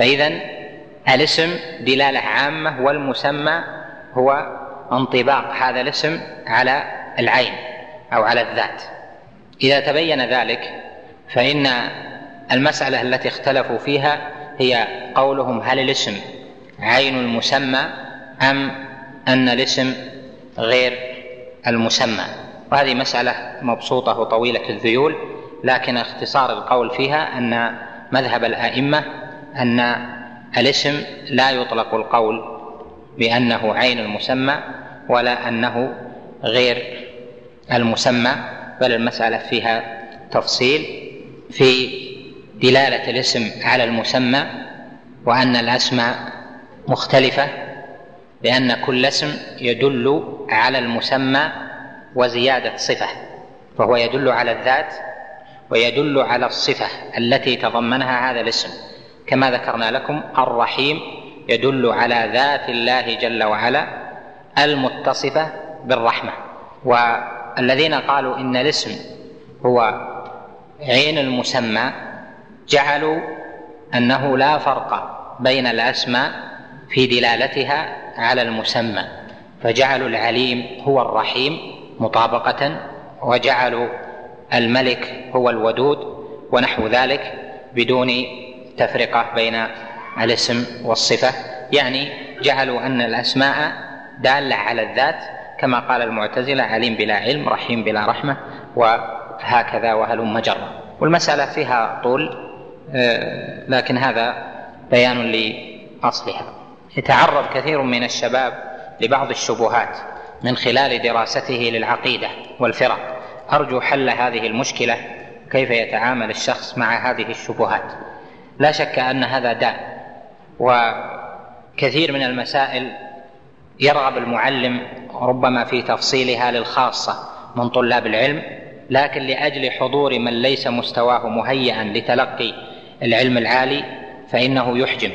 فإذا الاسم دلالة عامة والمسمى هو انطباق هذا الاسم على العين أو على الذات. إذا تبين ذلك فإن المسألة التي اختلفوا فيها هي قولهم هل الاسم عين المسمى أم أن الاسم غير المسمى. وهذه مسألة مبسوطة وطويلة الذيول لكن اختصار القول فيها أن مذهب الأئمة أن الاسم لا يطلق القول بأنه عين المسمى ولا أنه غير المسمى بل المسألة فيها تفصيل في دلالة الاسم على المسمى وأن الأسماء مختلفة لأن كل اسم يدل على المسمى وزيادة صفة فهو يدل على الذات ويدل على الصفة التي تضمنها هذا الاسم. كما ذكرنا لكم الرحيم يدل على ذات الله جل وعلا المتصفة بالرحمة. والذين قالوا إن الاسم هو عين المسمى جعلوا أنه لا فرق بين الأسماء في دلالتها على المسمى. فجعلوا العليم هو الرحيم مطابقة وجعلوا الملك هو الودود ونحو ذلك بدون تفرقة بين الاسم والصفة يعني جعلوا أن الأسماء دالة على الذات كما قال المعتزلة عليم بلا علم رحيم بلا رحمة وهكذا وهلم جرا والمسألة فيها طول آه، لكن هذا بيان لأصلها. يتعرض كثير من الشباب لبعض الشبهات من خلال دراسته للعقيدة والفرق. أرجو حل هذه المشكلة كيف يتعامل الشخص مع هذه الشبهات؟ لا شك أن هذا داء. وكثير من المسائل يرغب المعلم ربما في تفصيلها للخاصة من طلاب العلم لكن لأجل حضور من ليس مستواه مهيئا لتلقي العلم العالي فإنه يحجم.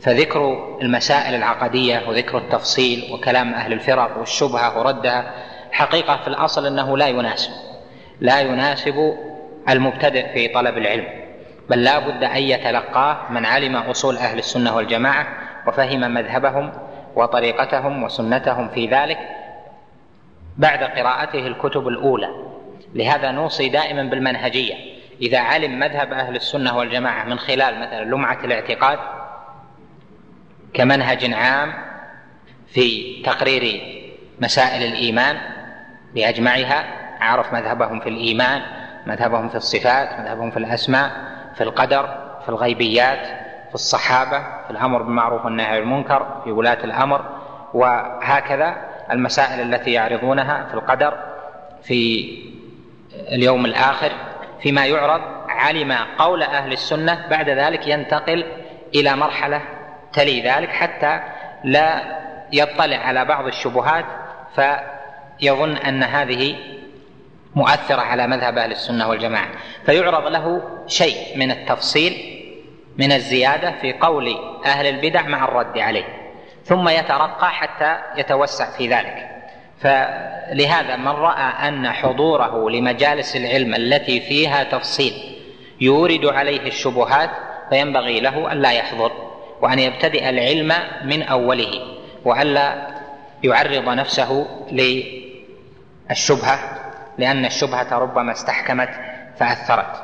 فذكر المسائل العقدية وذكر التفصيل وكلام أهل الفرق والشبهة وردها حقيقة في الأصل أنه لا يناسب. لا يناسب المبتدئ في طلب العلم. بل لا بد أن يتلقاه من علم أصول أهل السنة والجماعة وفهم مذهبهم وطريقتهم وسنتهم في ذلك بعد قراءته الكتب الأولى. لهذا نوصي دائما بالمنهجية. إذا علم مذهب أهل السنة والجماعة من خلال مثلا لمعة الاعتقاد كمنهج عام في تقرير مسائل الإيمان بأجمعها عرف مذهبهم في الإيمان مذهبهم في الصفات مذهبهم في الأسماء في القدر في الغيبيات في الصحابة في الأمر بالمعروف والنهي عن المنكر في ولاة الأمر وهكذا المسائل التي يعرضونها في القدر في اليوم الآخر فيما يعرض علم قول أهل السنة بعد ذلك ينتقل إلى مرحلة تلي ذلك حتى لا يطلع على بعض الشبهات فيظن أن هذه مؤثرة على مذهب أهل السنة والجماعة. فيعرض له شيء من التفصيل من الزيادة في قول أهل البدع مع الرد عليه. ثم يترقى حتى يتوسع في ذلك. فلهذا من رأى أن حضوره لمجالس العلم التي فيها تفصيل يورد عليه الشبهات فينبغي له أن لا يحضر وأن يبتدئ العلم من أوله وألا يعرض نفسه للشبهة لأن الشبهة ربما استحكمت فأثرت.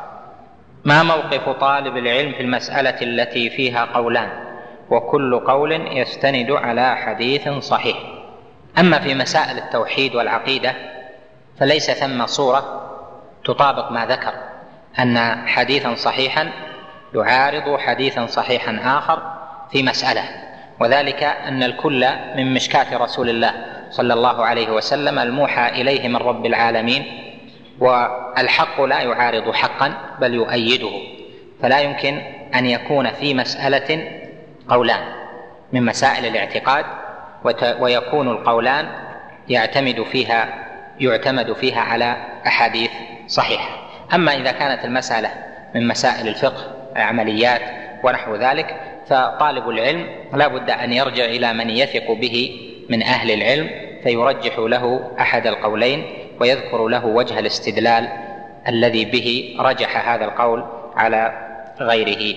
ما موقف طالب العلم في المسألة التي فيها قولان؟ وكل قول يستند على حديث صحيح. أما في مسائل التوحيد والعقيدة فليس ثم صورة تطابق ما ذكر أن حديثا صحيحا يعارض حديثا صحيحا آخر في مسألة. وذلك أن الكل من مشكاة رسول الله صلى الله عليه وسلم الموحى إليه من رب العالمين والحق لا يعارض حقا بل يؤيده. فلا يمكن أن يكون في مسألة قولان من مسائل الاعتقاد ويكون القولان يعتمد فيها يعتمد فيها على أحاديث صحيحة. أما إذا كانت المسألة من مسائل الفقه العمليات ونحو ذلك فطالب العلم لا بد أن يرجع إلى من يثق به من أهل العلم فيرجح له أحد القولين ويذكر له وجه الاستدلال الذي به رجح هذا القول على غيره.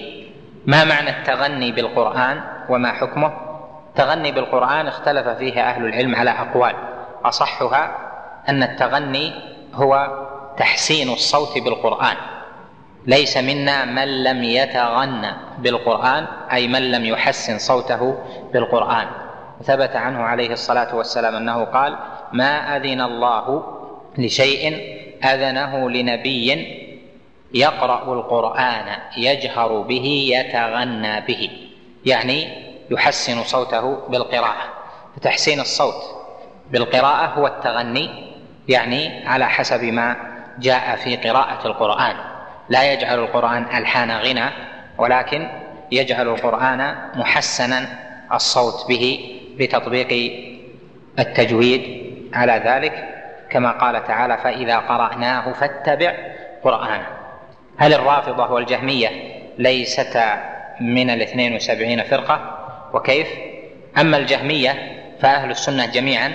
ما معنى التغني بالقرآن وما حكمه؟ التغني بالقرآن اختلف فيه أهل العلم على أقوال. أصحها أن التغني هو تحسين الصوت بالقرآن. ليس منا من لم يتغنى بالقرآن أي من لم يحسن صوته بالقرآن. ثبت عنه عليه الصلاة والسلام أنه قال ما أذن الله لشيء أذنه لنبي يقرأ القرآن يجهر به يتغنى به. يعني يحسن صوته بالقراءة. فتحسين الصوت بالقراءة هو التغني يعني على حسب ما جاء في قراءة القرآن. لا يجعل القرآن ألحان غنى ولكن يجعل القرآن محسنا الصوت به بتطبيق التجويد. على ذلك كما قال تعالى فإذا قرأناه فاتبع قرآنه. هل الرافضة والجهمية ليستا من الاثنين وسبعين فرقة؟ وكيف؟ أما الجهمية فأهل السنة جميعا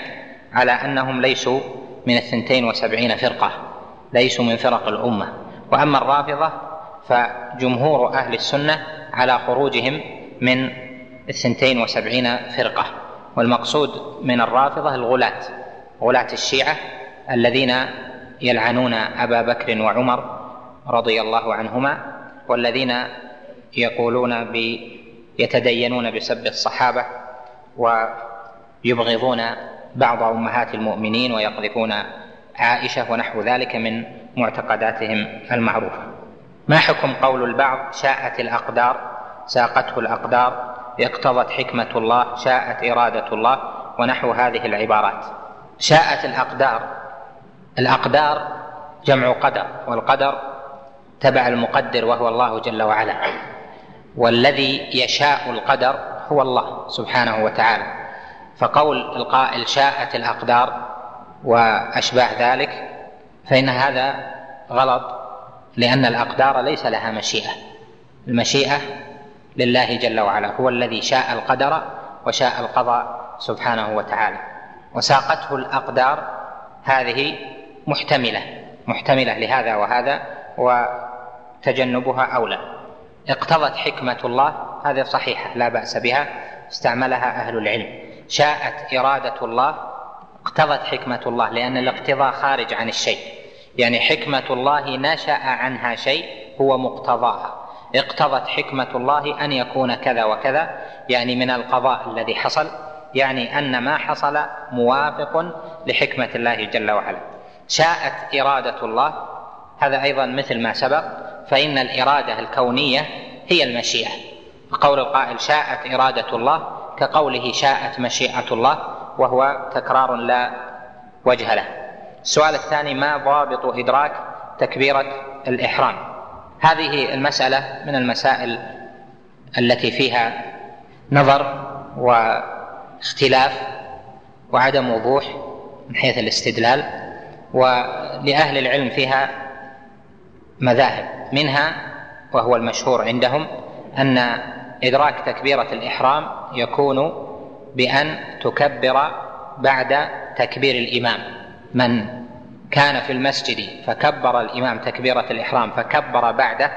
على أنهم ليسوا من الثنتين وسبعين فرقة ليسوا من فرق الأمة. وأما الرافضة فجمهور أهل السنة على خروجهم من الثنتين وسبعين فرقة والمقصود من الرافضة الغلاة غلاة الشيعة الذين يلعنون أبا بكر وعمر رضي الله عنهما والذين يقولون ب يتدينون بسب الصحابة ويبغضون بعض أمهات المؤمنين ويقذفون عائشة ونحو ذلك من معتقداتهم المعروفة. ما حكم قول البعض شاءت الأقدار؟ ساقته الأقدار اقتضت حكمة الله شاءت إرادة الله ونحو هذه العبارات. شاءت الأقدار. الأقدار جمع قدر والقدر تبع المقدر وهو الله جل وعلا. والذي يشاء القدر هو الله سبحانه وتعالى. فقول القائل شاءت الأقدار وأشباه ذلك فإن هذا غلط لأن الأقدار ليس لها مشيئة. المشيئة لله جل وعلا هو الذي شاء القدر وشاء القضاء سبحانه وتعالى. وساقته الأقدار هذه محتملة محتملة لهذا وهذا وتجنبها أولى. اقتضت حكمة الله هذه صحيحة لا بأس بها استعملها أهل العلم. شاءت إرادة الله اقتضت حكمة الله لأن الاقتضاء خارج عن الشيء. يعني حكمة الله نشأ عنها شيء هو مقتضاها. اقتضت حكمة الله أن يكون كذا وكذا يعني من القضاء الذي حصل يعني أن ما حصل موافق لحكمة الله جل وعلا. شاءت إرادة الله هذا أيضا مثل ما سبق فإن الإرادة الكونية هي المشيئة. قول القائل شاءت إرادة الله كقوله شاءت مشيئة الله وهو تكرار لا وجه له. السؤال الثاني ما ضابط إدراك تكبيرة الإحرام؟ هذه المسألة من المسائل التي فيها نظر واختلاف وعدم وضوح من حيث الاستدلال ولأهل العلم فيها مذاهب. منها وهو المشهور عندهم أن إدراك تكبيرة الإحرام يكون بأن تكبر بعد تكبير الإمام. من كان في المسجد فكبر الإمام تكبيرة الإحرام فكبر بعده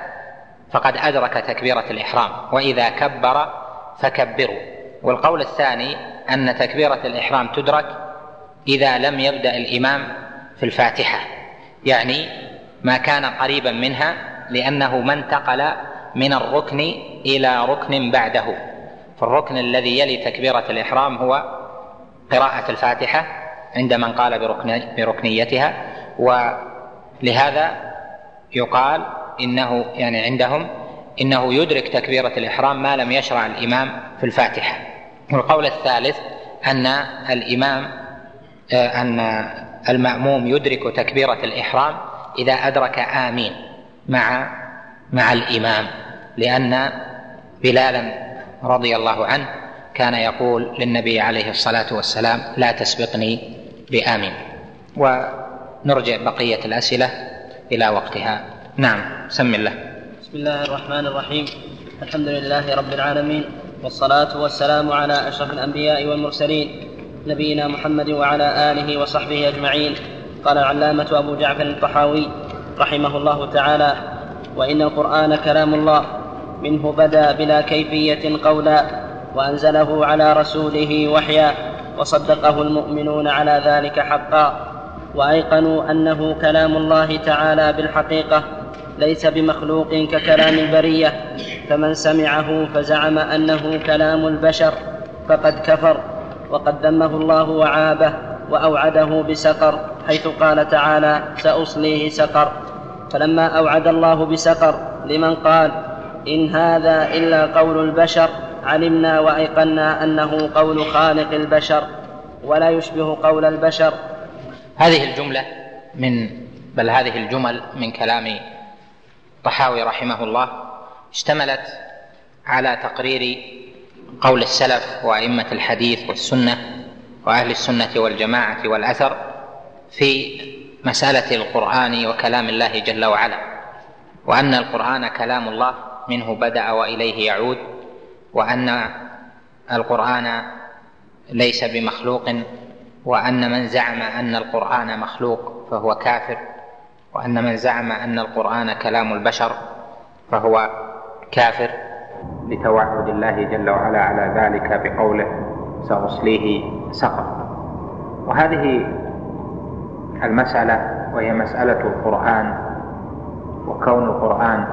فقد أدرك تكبيرة الإحرام وإذا كبر فكبروا. والقول الثاني أن تكبيرة الإحرام تدرك إذا لم يبدأ الإمام في الفاتحة يعني ما كان قريبا منها لأنه ما انتقل من الركن إلى ركن بعده. فالركن الذي يلي تكبيرة الإحرام هو قراءة الفاتحة عند من قال بركن بركنيتها ولهذا يقال إنه يعني عندهم إنه يدرك تكبيرة الإحرام ما لم يشرع الإمام في الفاتحة. والقول الثالث أن الإمام أن المأموم يدرك تكبيرة الإحرام إذا أدرك آمين مع مع الإمام لأن بلالا رضي الله عنه كان يقول للنبي عليه الصلاة والسلام لا تسبقني بآمين ونرجع بقية الأسئلة إلى وقتها. نعم سم الله. بسم الله الرحمن الرحيم. الحمد لله رب العالمين والصلاة والسلام على أشرف الأنبياء والمرسلين نبينا محمد وعلى آله وصحبه أجمعين. قال العلامة أبو جعفر الطحاوي رحمه الله تعالى وإن القرآن كلام الله منه بدا بلا كيفية قولا وأنزله على رسوله وحيا وصدقه المؤمنون على ذلك حقا. وأيقنوا أنه كلام الله تعالى بالحقيقة ليس بمخلوق ككلام البرية. فمن سمعه فزعم أنه كلام البشر فقد كفر وقد ذمه الله وعابه وأوعده بسقر حيث قال تعالى سأصليه سقر فلما أوعد الله بسقر لمن قال إن هذا إلا قول البشر علمنا وأيقنا أنه قول خالق البشر ولا يشبه قول البشر. هذه الجملة من بل هذه الجمل من كلام الطحاوي رحمه الله اشتملت على تقرير قول السلف وأئمة الحديث والسنة وأهل السنة والجماعة والأثر في مسألة القرآن وكلام الله جل وعلا وأن القرآن كلام الله منه بدأ وإليه يعود وأن القرآن ليس بمخلوق وأن من زعم أن القرآن مخلوق فهو كافر وأن من زعم أن القرآن كلام البشر فهو كافر لتوعد الله جل وعلا على ذلك بقوله سأصليه سقر وهذه المسألة وهي مسألة القرآن وكون القرآن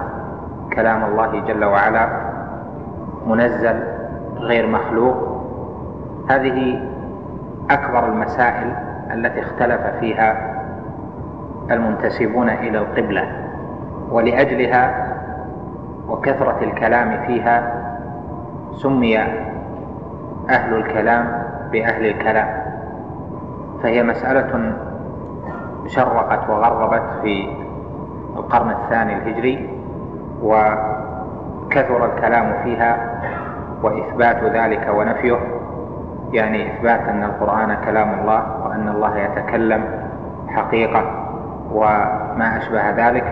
كلام الله جل وعلا منزل غير مخلوق. هذه أكبر المسائل التي اختلف فيها المنتسبون إلى القبلة ولأجلها وكثرة الكلام فيها سمي أهل الكلام بأهل الكلام. فهي مسألة شرقت وغربت في القرن الثاني الهجري وكثر الكلام فيها وإثبات ذلك ونفيه. يعني إثبات أن القرآن كلام الله وأن الله يتكلم حقيقة وما أشبه ذلك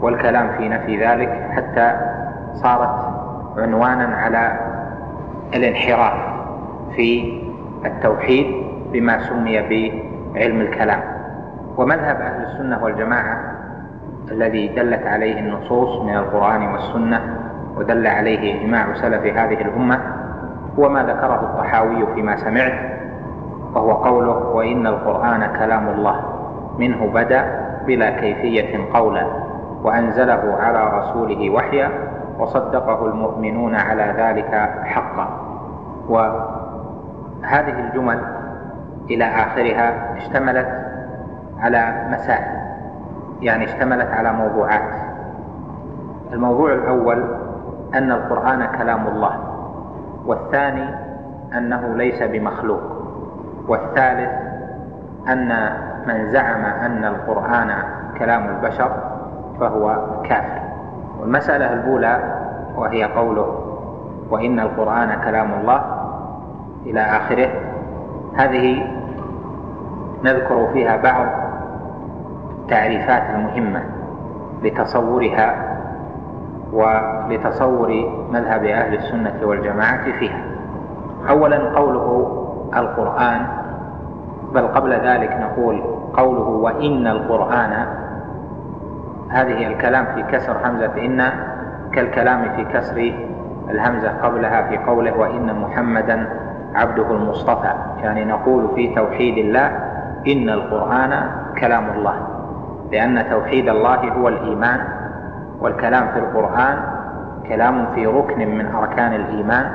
والكلام في نفي ذلك حتى صارت عنوانا على الانحراف في التوحيد بما سمي بعلم الكلام. ومذهب أهل السنة والجماعة الذي دلت عليه النصوص من القرآن والسنة ودل عليه إجماع سلف هذه الأمة هو ما ذكره الطحاوي فيما سمعت وهو قوله وإن القرآن كلام الله منه بدأ بلا كيفية قولا وأنزله على رسوله وحيا وصدقه المؤمنون على ذلك حقا. وهذه الجمل إلى آخرها اشتملت على مسائل يعني اشتملت على موضوعات. الموضوع الأول أن القرآن كلام الله والثاني أنه ليس بمخلوق والثالث أن من زعم أن القرآن كلام البشر فهو كافر. والمسألة الأولى وهي قوله وإن القرآن كلام الله إلى آخره. هذه نذكر فيها بعض التعريفات المهمة لتصورها ولتصور مذهب أهل السنة والجماعة فيها. أولا قوله القرآن بل قبل ذلك نقول قوله وإن القرآن. هذه الكلام في كسر همزة إن كالكلام في كسر الهمزة قبلها في قوله وإن محمدا عبده المصطفى. يعني نقول في توحيد الله إن القرآن كلام الله لأن توحيد الله هو الإيمان. والكلام في القرآن كلام في ركن من أركان الإيمان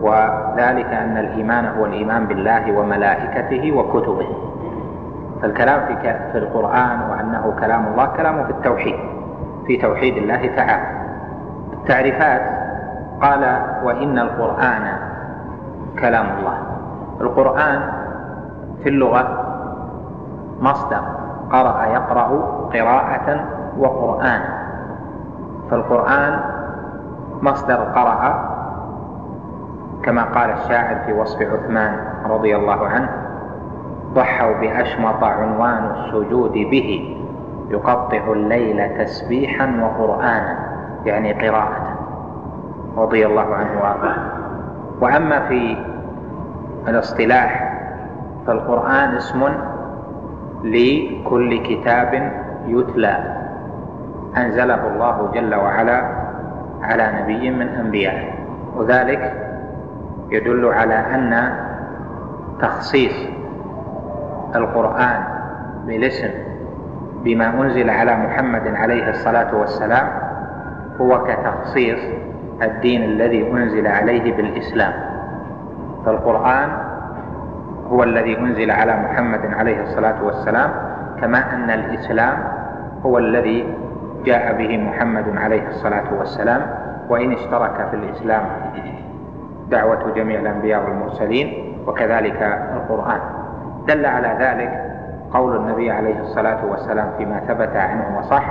وذلك أن الإيمان هو الإيمان بالله وملائكته وكتبه. فالكلام في في القرآن وأنه كلام الله كلام في التوحيد في توحيد الله تعالى. التعريفات قال وإن القرآن كلام الله. القرآن في اللغة مصدر قرأ يقرأ قراءة وقرآن. فالقرآن مصدر قرأ كما قال الشاعر في وصف عثمان رضي الله عنه ضحوا بأشمط عنوان السجود به يقطع الليل تسبيحا وقرآنا يعني قراءة رضي الله عنه وأرضاه. وأما في الاصطلاح فالقرآن اسم لكل كتاب يتلى. أنزله الله جل وعلا على نبي من أنبيائه وذلك يدل على أن تخصيص القرآن بالاسم بما أنزل على محمد عليه الصلاة والسلام هو كتخصيص الدين الذي أنزل عليه بالإسلام. فالقرآن هو الذي أنزل على محمد عليه الصلاة والسلام كما أن الإسلام هو الذي جاء به محمد عليه الصلاة والسلام وإن اشترك في الإسلام دعوة جميع الأنبياء والمرسلين وكذلك القرآن. دل على ذلك قول النبي عليه الصلاة والسلام فيما ثبت عنه وصح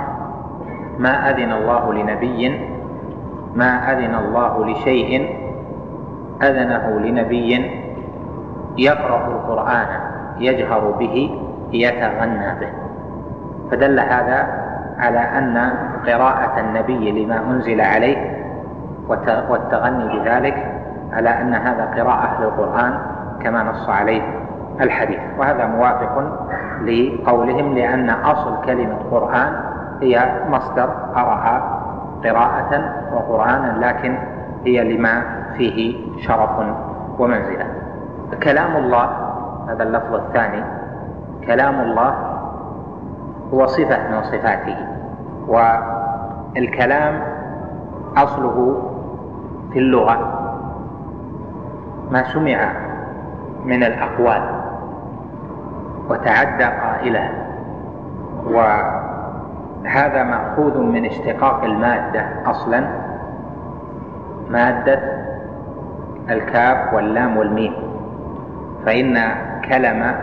ما أذن الله لنبي ما أذن الله لشيء أذنه لنبي يقرأ القرآن يجهر به يتغنى به. فدل هذا على أن قراءة النبي لما أنزل عليه والتغني بذلك على أن هذا قراءة للقرآن كما نص عليه الحديث. وهذا موافق لقولهم لأن أصل كلمة قرآن هي مصدر قرأ قراءة وقرآنا لكن هي لما فيه شرف ومنزلة. كلام الله هذا اللفظ الثاني كلام الله هو صفة من صفاته. والكلام أصله في اللغة. ما سمع من الأقوال وتعدى قائله وهذا مأخوذ من اشتقاق المادة أصلا. مادة الكاف واللام والميم. فإن كلمة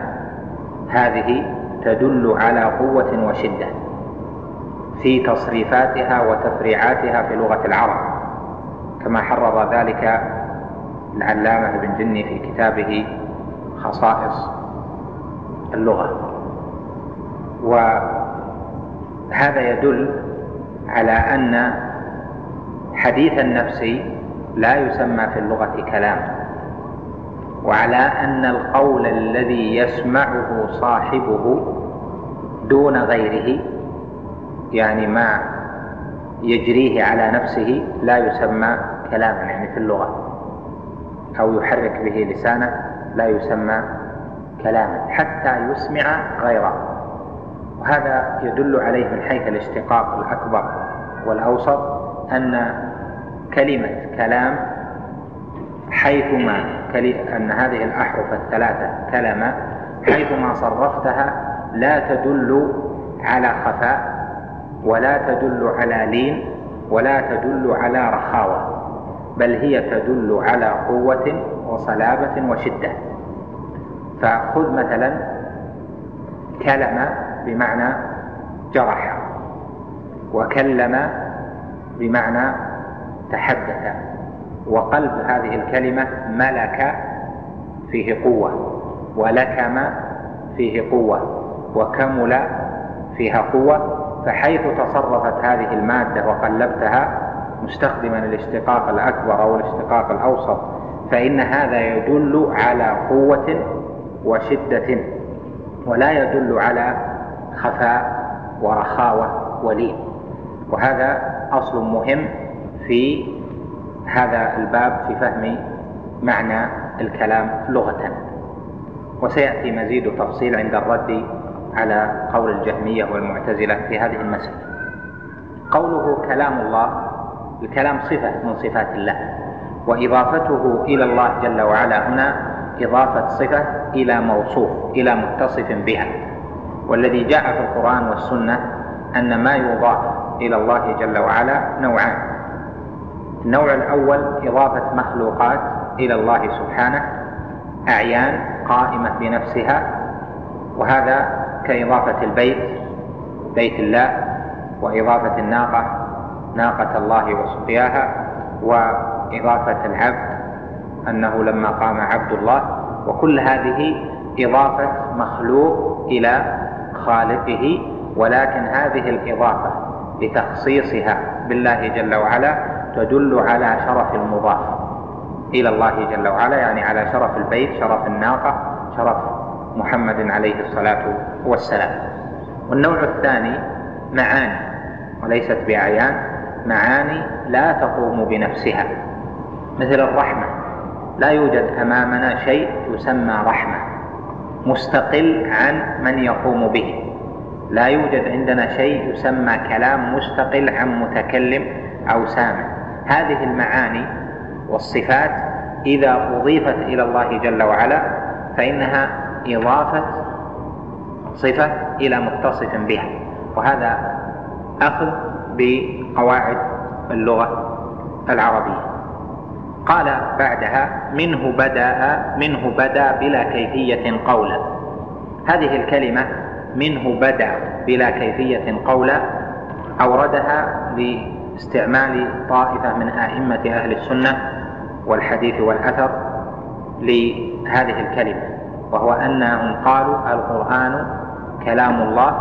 هذه تدل على قوة وشدة. في تصريفاتها وتفريعاتها في لغة العرب كما حرر ذلك العلامة ابن جني في كتابه خصائص اللغة. وهذا يدل على أن حديث النفس لا يسمى في اللغة كلام وعلى أن القول الذي يسمعه صاحبه دون غيره يعني ما يجريه على نفسه لا يسمى كلاما يعني في اللغة. أو يحرك به لسانه لا يسمى كلاما حتى يسمع غيره. وهذا يدل عليه من حيث الاشتقاق الأكبر والأوسط أن كلمة كلام حيثما أن هذه الأحرف الثلاثة كلمة حيثما صرفتها لا تدل على خفاء ولا تدل على لين ولا تدل على رخاوة بل هي تدل على قوة وصلابة وشدة. فخذ مثلا كلم بمعنى جرح وكلم بمعنى تحدث وقلب هذه الكلمة ملك فيه قوة ولكم فيه قوة وكمل فيها قوة فحيث تصرفت هذه المادة وقلبتها مستخدما الاشتقاق الأكبر أو الاشتقاق الأوسط فإن هذا يدل على قوة وشدة ولا يدل على خفاء ورخاوة ولين. وهذا أصل مهم في هذا الباب في فهم معنى الكلام لغة. وسيأتي مزيد تفصيل عند الرد على قول الجهمية والمعتزلة في هذه المسألة. قوله كلام الله الكلام صفة من صفات الله وإضافته إلى الله جل وعلا هنا إضافة صفة إلى موصوف إلى متصف بها. والذي جاء في القرآن والسنة أن ما يضاف إلى الله جل وعلا نوعان. النوع الأول إضافة مخلوقات إلى الله سبحانه أعيان قائمة بنفسها وهذا كإضافة البيت بيت الله وإضافة الناقة ناقة الله وسقياها وإضافة العبد أنه لما قام عبد الله وكل هذه إضافة مخلوق إلى خالقه ولكن هذه الإضافة لتخصيصها بالله جل وعلا تدل على شرف المضاف إلى الله جل وعلا يعني على شرف البيت شرف الناقة شرف محمد عليه الصلاة والسلام. والنوع الثاني معاني وليست بأعيان معاني لا تقوم بنفسها. مثل الرحمة لا يوجد أمامنا شيء يسمى رحمة مستقل عن من يقوم به. لا يوجد عندنا شيء يسمى كلام مستقل عن متكلم أو سامع. هذه المعاني والصفات إذا أضيفت إلى الله جل وعلا فإنها إضافة صفة إلى متصف بها. وهذا أخذ بقواعد اللغة العربية. قال بعدها منه بدأ منه بدأ بلا كيفية قولا. هذه الكلمة منه بدأ بلا كيفية قولا أوردها لاستعمال طائفة من أئمة أهل السنة والحديث والأثر لهذه الكلمة. وهو أنهم قالوا القرآن كلام الله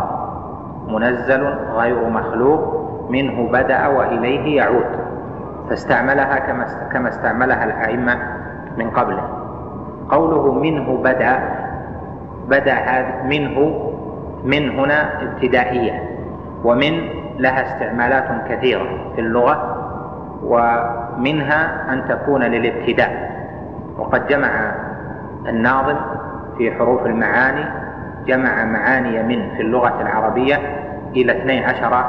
منزل غير مخلوق منه بدأ وإليه يعود. فاستعملها كما استعملها الأئمة من قبله. قوله منه بدأ بدأ منه من هنا ابتدائية. ومن لها استعمالات كثيرة في اللغة ومنها أن تكون للابتداء. وقد جمع الناظم في حروف المعاني جمع معاني من في اللغة العربية إلى اثني عشر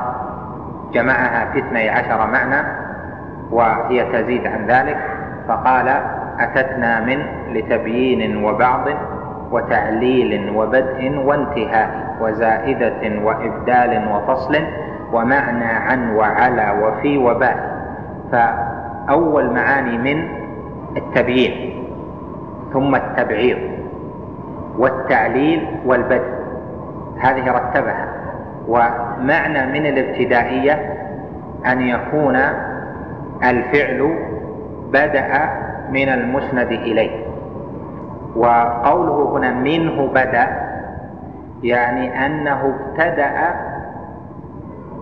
جمعها في اثني عشر معنى وهي تزيد عن ذلك فقال أتتنا من لتبيين وبعض وتعليل وبدء وانتهاء وزائدة وإبدال وفصل ومعنى عن وعلى وفي وباء. فأول معاني من التبيين ثم التبعيض. والتعليل والبدء. هذه رتبها. ومعنى من الابتدائية أن يكون الفعل بدأ من المسند إليه. وقوله هنا منه بدأ يعني أنه ابتدأ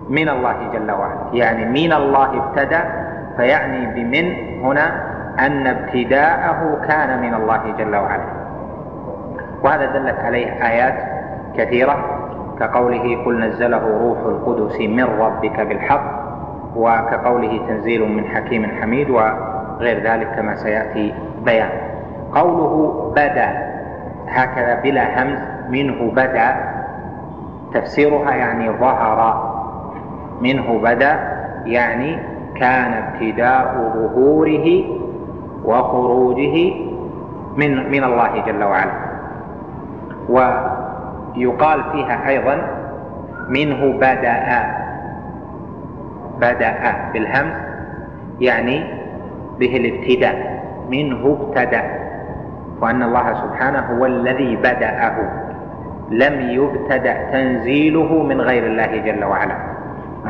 من الله جل وعلا. يعني من الله ابتدأ فيعني بمن هنا أن ابتداءه كان من الله جل وعلا. وهذا دلت عليه آيات كثيرة كقوله قل نزله روح القدس من ربك بالحق وكقوله تنزيل من حكيم حميد وغير ذلك كما سيأتي بيان. قوله بدا هكذا بلا همز منه بدا تفسيرها يعني ظهر. منه بدا يعني كان ابتداء ظهوره وخروجه من من الله جل وعلا. ويقال فيها أيضا منه بدأ بدأ بالهمز يعني به الابتداء منه ابتدأ وأن الله سبحانه هو الذي بدأه لم يبتدأ تنزيله من غير الله جل وعلا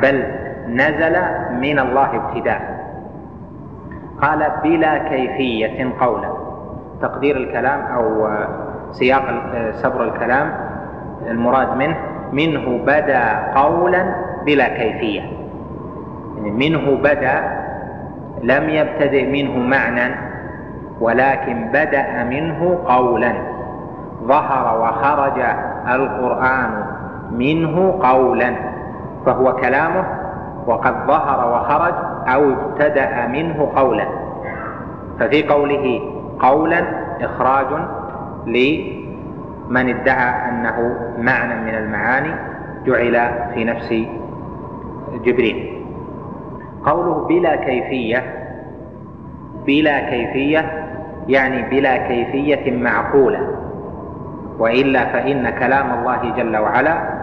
بل نزل من الله ابتداء. قال بلا كيفية قولا تقدير الكلام أو سياق سبر الكلام المراد منه منه بدا قولا بلا كيفية. يعني منه بدا لم يبتدئ منه معنى ولكن بدأ منه قولا. ظهر وخرج القرآن منه قولا فهو كلامه وقد ظهر وخرج أو ابتدأ منه قولا. ففي قوله قولا إخراج لمن ادعى أنه معنى من المعاني جعل في نفس جبريل. قوله بلا كيفية بلا كيفية يعني بلا كيفية معقولة وإلا فإن كلام الله جل وعلا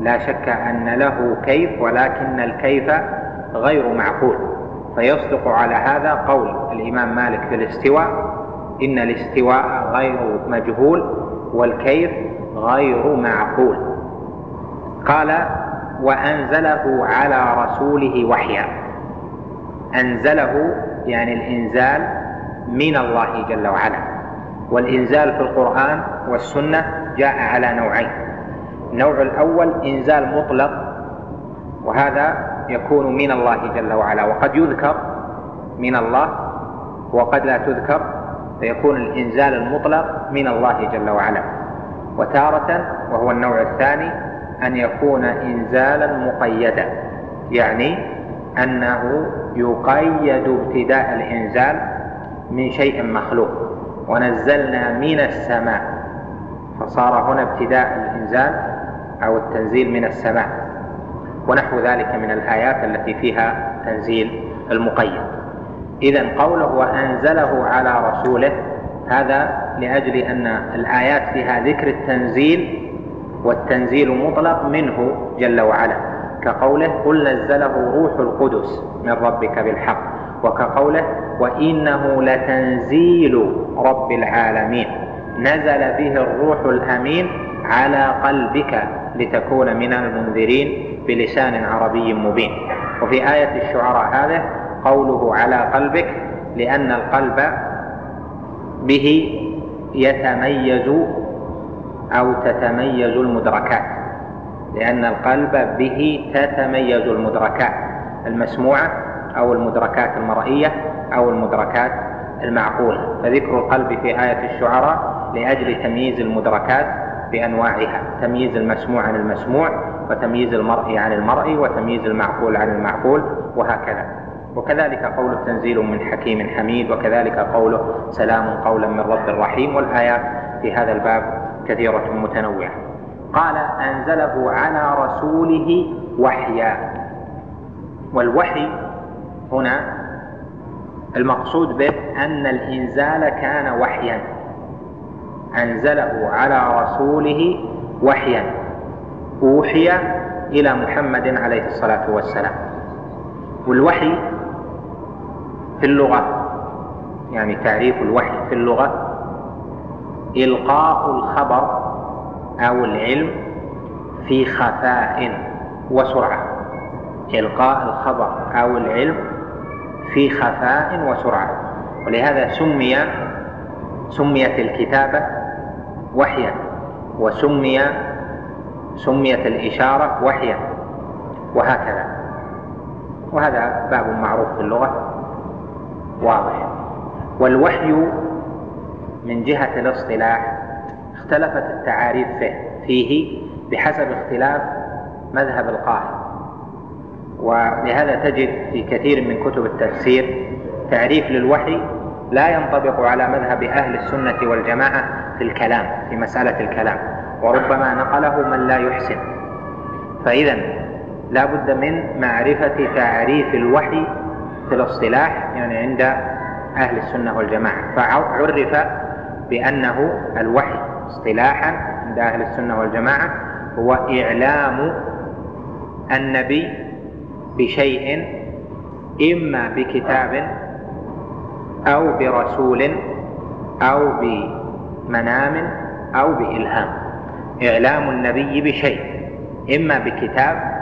لا شك أن له كيف ولكن الكيف غير معقول. فيصدق على هذا قول الإمام مالك في الاستواء إن الاستواء غير مجهول والكيف غير معقول. قال وأنزله على رسوله وحيا. أنزله يعني الإنزال من الله جل وعلا. والإنزال في القرآن والسنة جاء على نوعين. النوع الأول إنزال مطلق وهذا يكون من الله جل وعلا. وقد يذكر من الله وقد لا تذكر فيكون الإنزال المطلق من الله جل وعلا. وتارة وهو النوع الثاني أن يكون إنزالا مقيدا. يعني أنه يقيد ابتداء الإنزال من شيء مخلوق. ونزلنا من السماء. فصار هنا ابتداء الإنزال أو التنزيل من السماء. ونحو ذلك من الآيات التي فيها تنزيل المقيد. إذا قوله وأنزله على رسوله هذا لأجل أن الآيات فيها ذكر التنزيل والتنزيل مطلق منه جل وعلا. كقوله قل نزله روح القدس من ربك بالحق وكقوله وإنه لتنزيل رب العالمين. نزل به الروح الأمين على قلبك لتكون من المنذرين بلسان عربي مبين. وفي آية الشعراء هذه قوله على قلبك لأن القلب به يتميز أو تتميز المدركات. لأن القلب به تتميز المدركات المسموعة أو المدركات المرئية أو المدركات المعقولة. فذكر القلب في آية الشعراء لأجل تمييز المدركات بأنواعها تمييز المسموع عن المسموع وتمييز المرئي عن المرئي وتمييز المعقول عن المعقول وهكذا. وكذلك قوله تنزيل من حكيم حميد وكذلك قوله سلام قولا من رب رحيم والآيات في هذا الباب كثيرة متنوعة. قال أنزله على رسوله وحيا. والوحي هنا المقصود به أن الإنزال كان وحيا. أنزله على رسوله وحيا. أوحي إلى محمد عليه الصلاة والسلام. والوحي في اللغة يعني تعريف الوحي في اللغة إلقاء الخبر أو العلم في خفاء وسرعة. إلقاء الخبر أو العلم في خفاء وسرعة. ولهذا سمي سميت الكتابة وحيا وسمي سميت الإشارة وحيا وهكذا. وهذا باب معروف في اللغة. واضح. والوحي من جهة الاصطلاح اختلفت التعاريف فيه بحسب اختلاف مذهب القائل ولهذا تجد في كثير من كتب التفسير تعريف للوحي لا ينطبق على مذهب أهل السنة والجماعة في الكلام في مسألة الكلام. وربما نقله من لا يحسن. فإذا لا بد من معرفة تعريف الوحي في الاصطلاح يعني عند أهل السنة والجماعة. فعرف بأنه الوحي اصطلاحا عند أهل السنة والجماعة هو إعلام النبي بشيء إما بكتاب أو برسول أو بمنام أو بإلهام. إعلام النبي بشيء إما بكتاب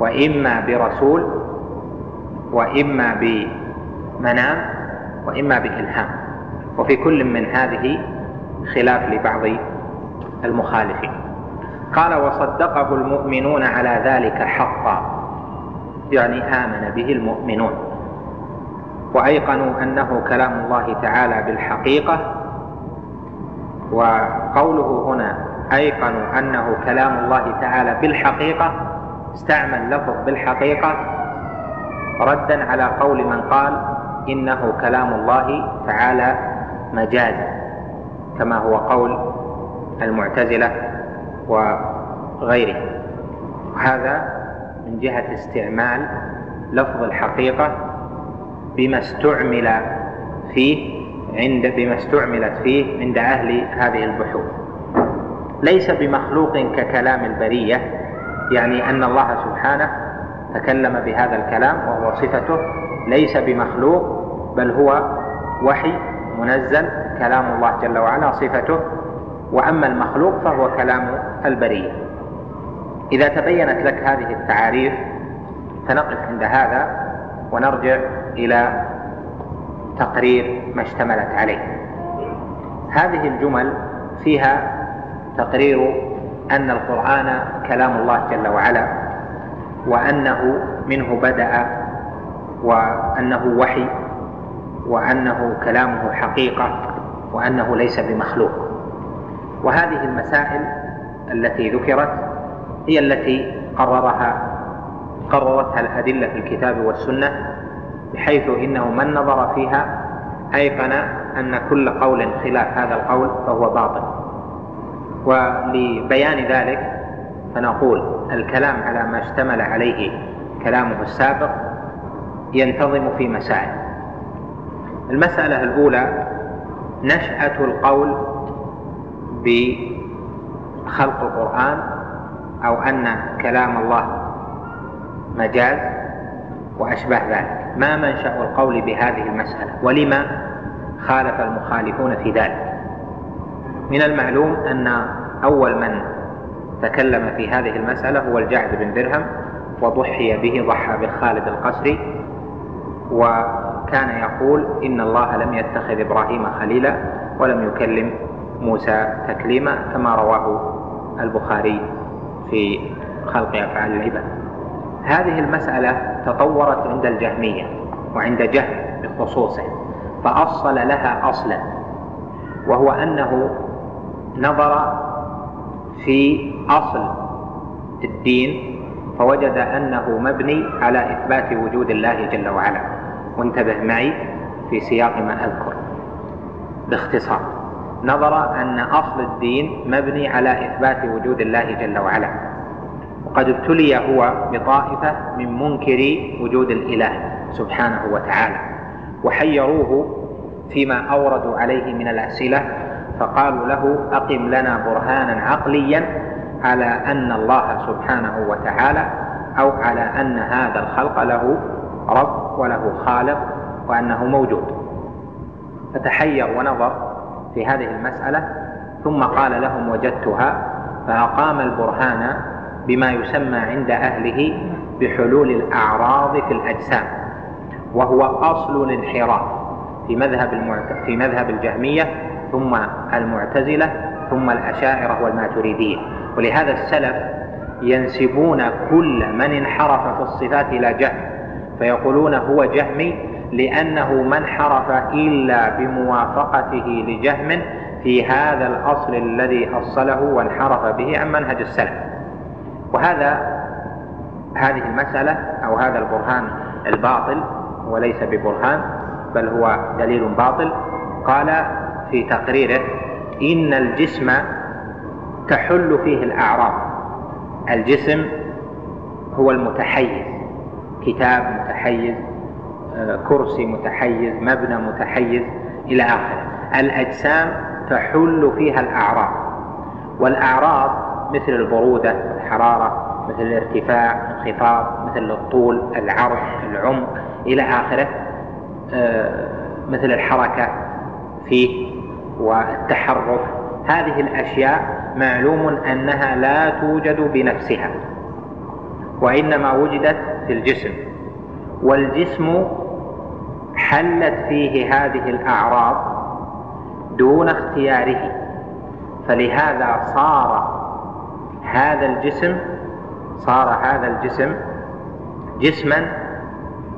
وإما برسول وإما بمنام وإما بإلهام. وفي كل من هذه خلاف لبعض المخالفين. قال وصدقه المؤمنون على ذلك حقا. يعني آمن به المؤمنون. وأيقنوا أنه كلام الله تعالى بالحقيقة. وقوله هنا أيقنوا أنه كلام الله تعالى بالحقيقة. استعمل لفظ بالحقيقة. ردا على قول من قال إنه كلام الله تعالى مجازا كما هو قول المعتزلة وغيره. وهذا من جهة استعمال لفظ الحقيقة بما استعمل فيه عند بما استعملت فيه عند أهل هذه البحوث. ليس بمخلوق ككلام البرية يعني أن الله سبحانه تكلم بهذا الكلام وهو صفته ليس بمخلوق بل هو وحي منزل كلام الله جل وعلا صفته. وأما المخلوق فهو كلام البرية. إذا تبينت لك هذه التعاريف فنقف عند هذا ونرجع إلى تقرير ما اشتملت عليه. هذه الجمل فيها تقرير أن القرآن كلام الله جل وعلا. وأنه منه بدأ وأنه وحي وأنه كلامه حقيقة وأنه ليس بمخلوق. وهذه المسائل التي ذكرت هي التي قررها قررتها الأدلة في الكتاب والسنة بحيث إنه من نظر فيها أيقن أن كل قول خلاف هذا القول فهو باطل. ولبيان ذلك فنقول الكلام على ما اشتمل عليه كلامه السابق ينتظم في مسائل. المسألة الأولى نشأة القول بخلق القرآن أو أن كلام الله مجاز وأشبه ذلك. ما منشأ القول بهذه المسألة؟ ولما خالف المخالفون في ذلك؟ من المعلوم أن أول من تكلم في هذه المسألة هو الجعد بن درهم وضحي به ضحى بخالد القسري وكان يقول إن الله لم يتخذ إبراهيم خليلا ولم يكلم موسى تكليما كما رواه البخاري في خلق أفعال العباد. هذه المسألة تطورت عند الجهمية وعند جهم بخصوصه فأصل لها أصلا وهو أنه نظر في أصل الدين فوجد أنه مبني على إثبات وجود الله جل وعلا. وانتبه معي في سياق ما أذكر. باختصار نظر أن أصل الدين مبني على إثبات وجود الله جل وعلا. وقد ابتلي هو بطائفة من منكري وجود الإله سبحانه وتعالى وحيروه فيما أوردوا عليه من الأسئلة فقالوا له أقم لنا برهانا عقليا على أن الله سبحانه وتعالى أو على أن هذا الخلق له رب وله خالق وأنه موجود فتحير ونظر في هذه المسألة ثم قال لهم وجدتها فأقام البرهان بما يسمى عند أهله بحلول الأعراض في الأجسام وهو أصل الانحراف في مذهب. في مذهب الجهمية ثم المعتزلة ثم الأشاعرة والماتريدية. ولهذا السلف ينسبون كل من انحرف في الصفات إلى جهم فيقولون هو جهمي لأنه ما انحرف إلا بموافقته لجهم في هذا الأصل الذي أصله وانحرف به عن منهج السلف. وهذا هذه المسألة أو هذا البرهان الباطل وليس ببرهان بل هو دليل باطل قال في تقريره إن الجسم تحل فيه الأعراض. الجسم هو المتحيز كتاب متحيز آه، كرسي متحيز مبنى متحيز إلى آخره. الأجسام تحل فيها الأعراض والأعراض مثل البرودة الحرارة مثل الارتفاع الانخفاض مثل الطول العرض العمق إلى آخره. آه، مثل الحركة فيه. والتحرك هذه الأشياء معلوم أنها لا توجد بنفسها وإنما وجدت في الجسم والجسم حلت فيه هذه الأعراض دون اختياره. فلهذا صار هذا الجسم صار هذا الجسم جسما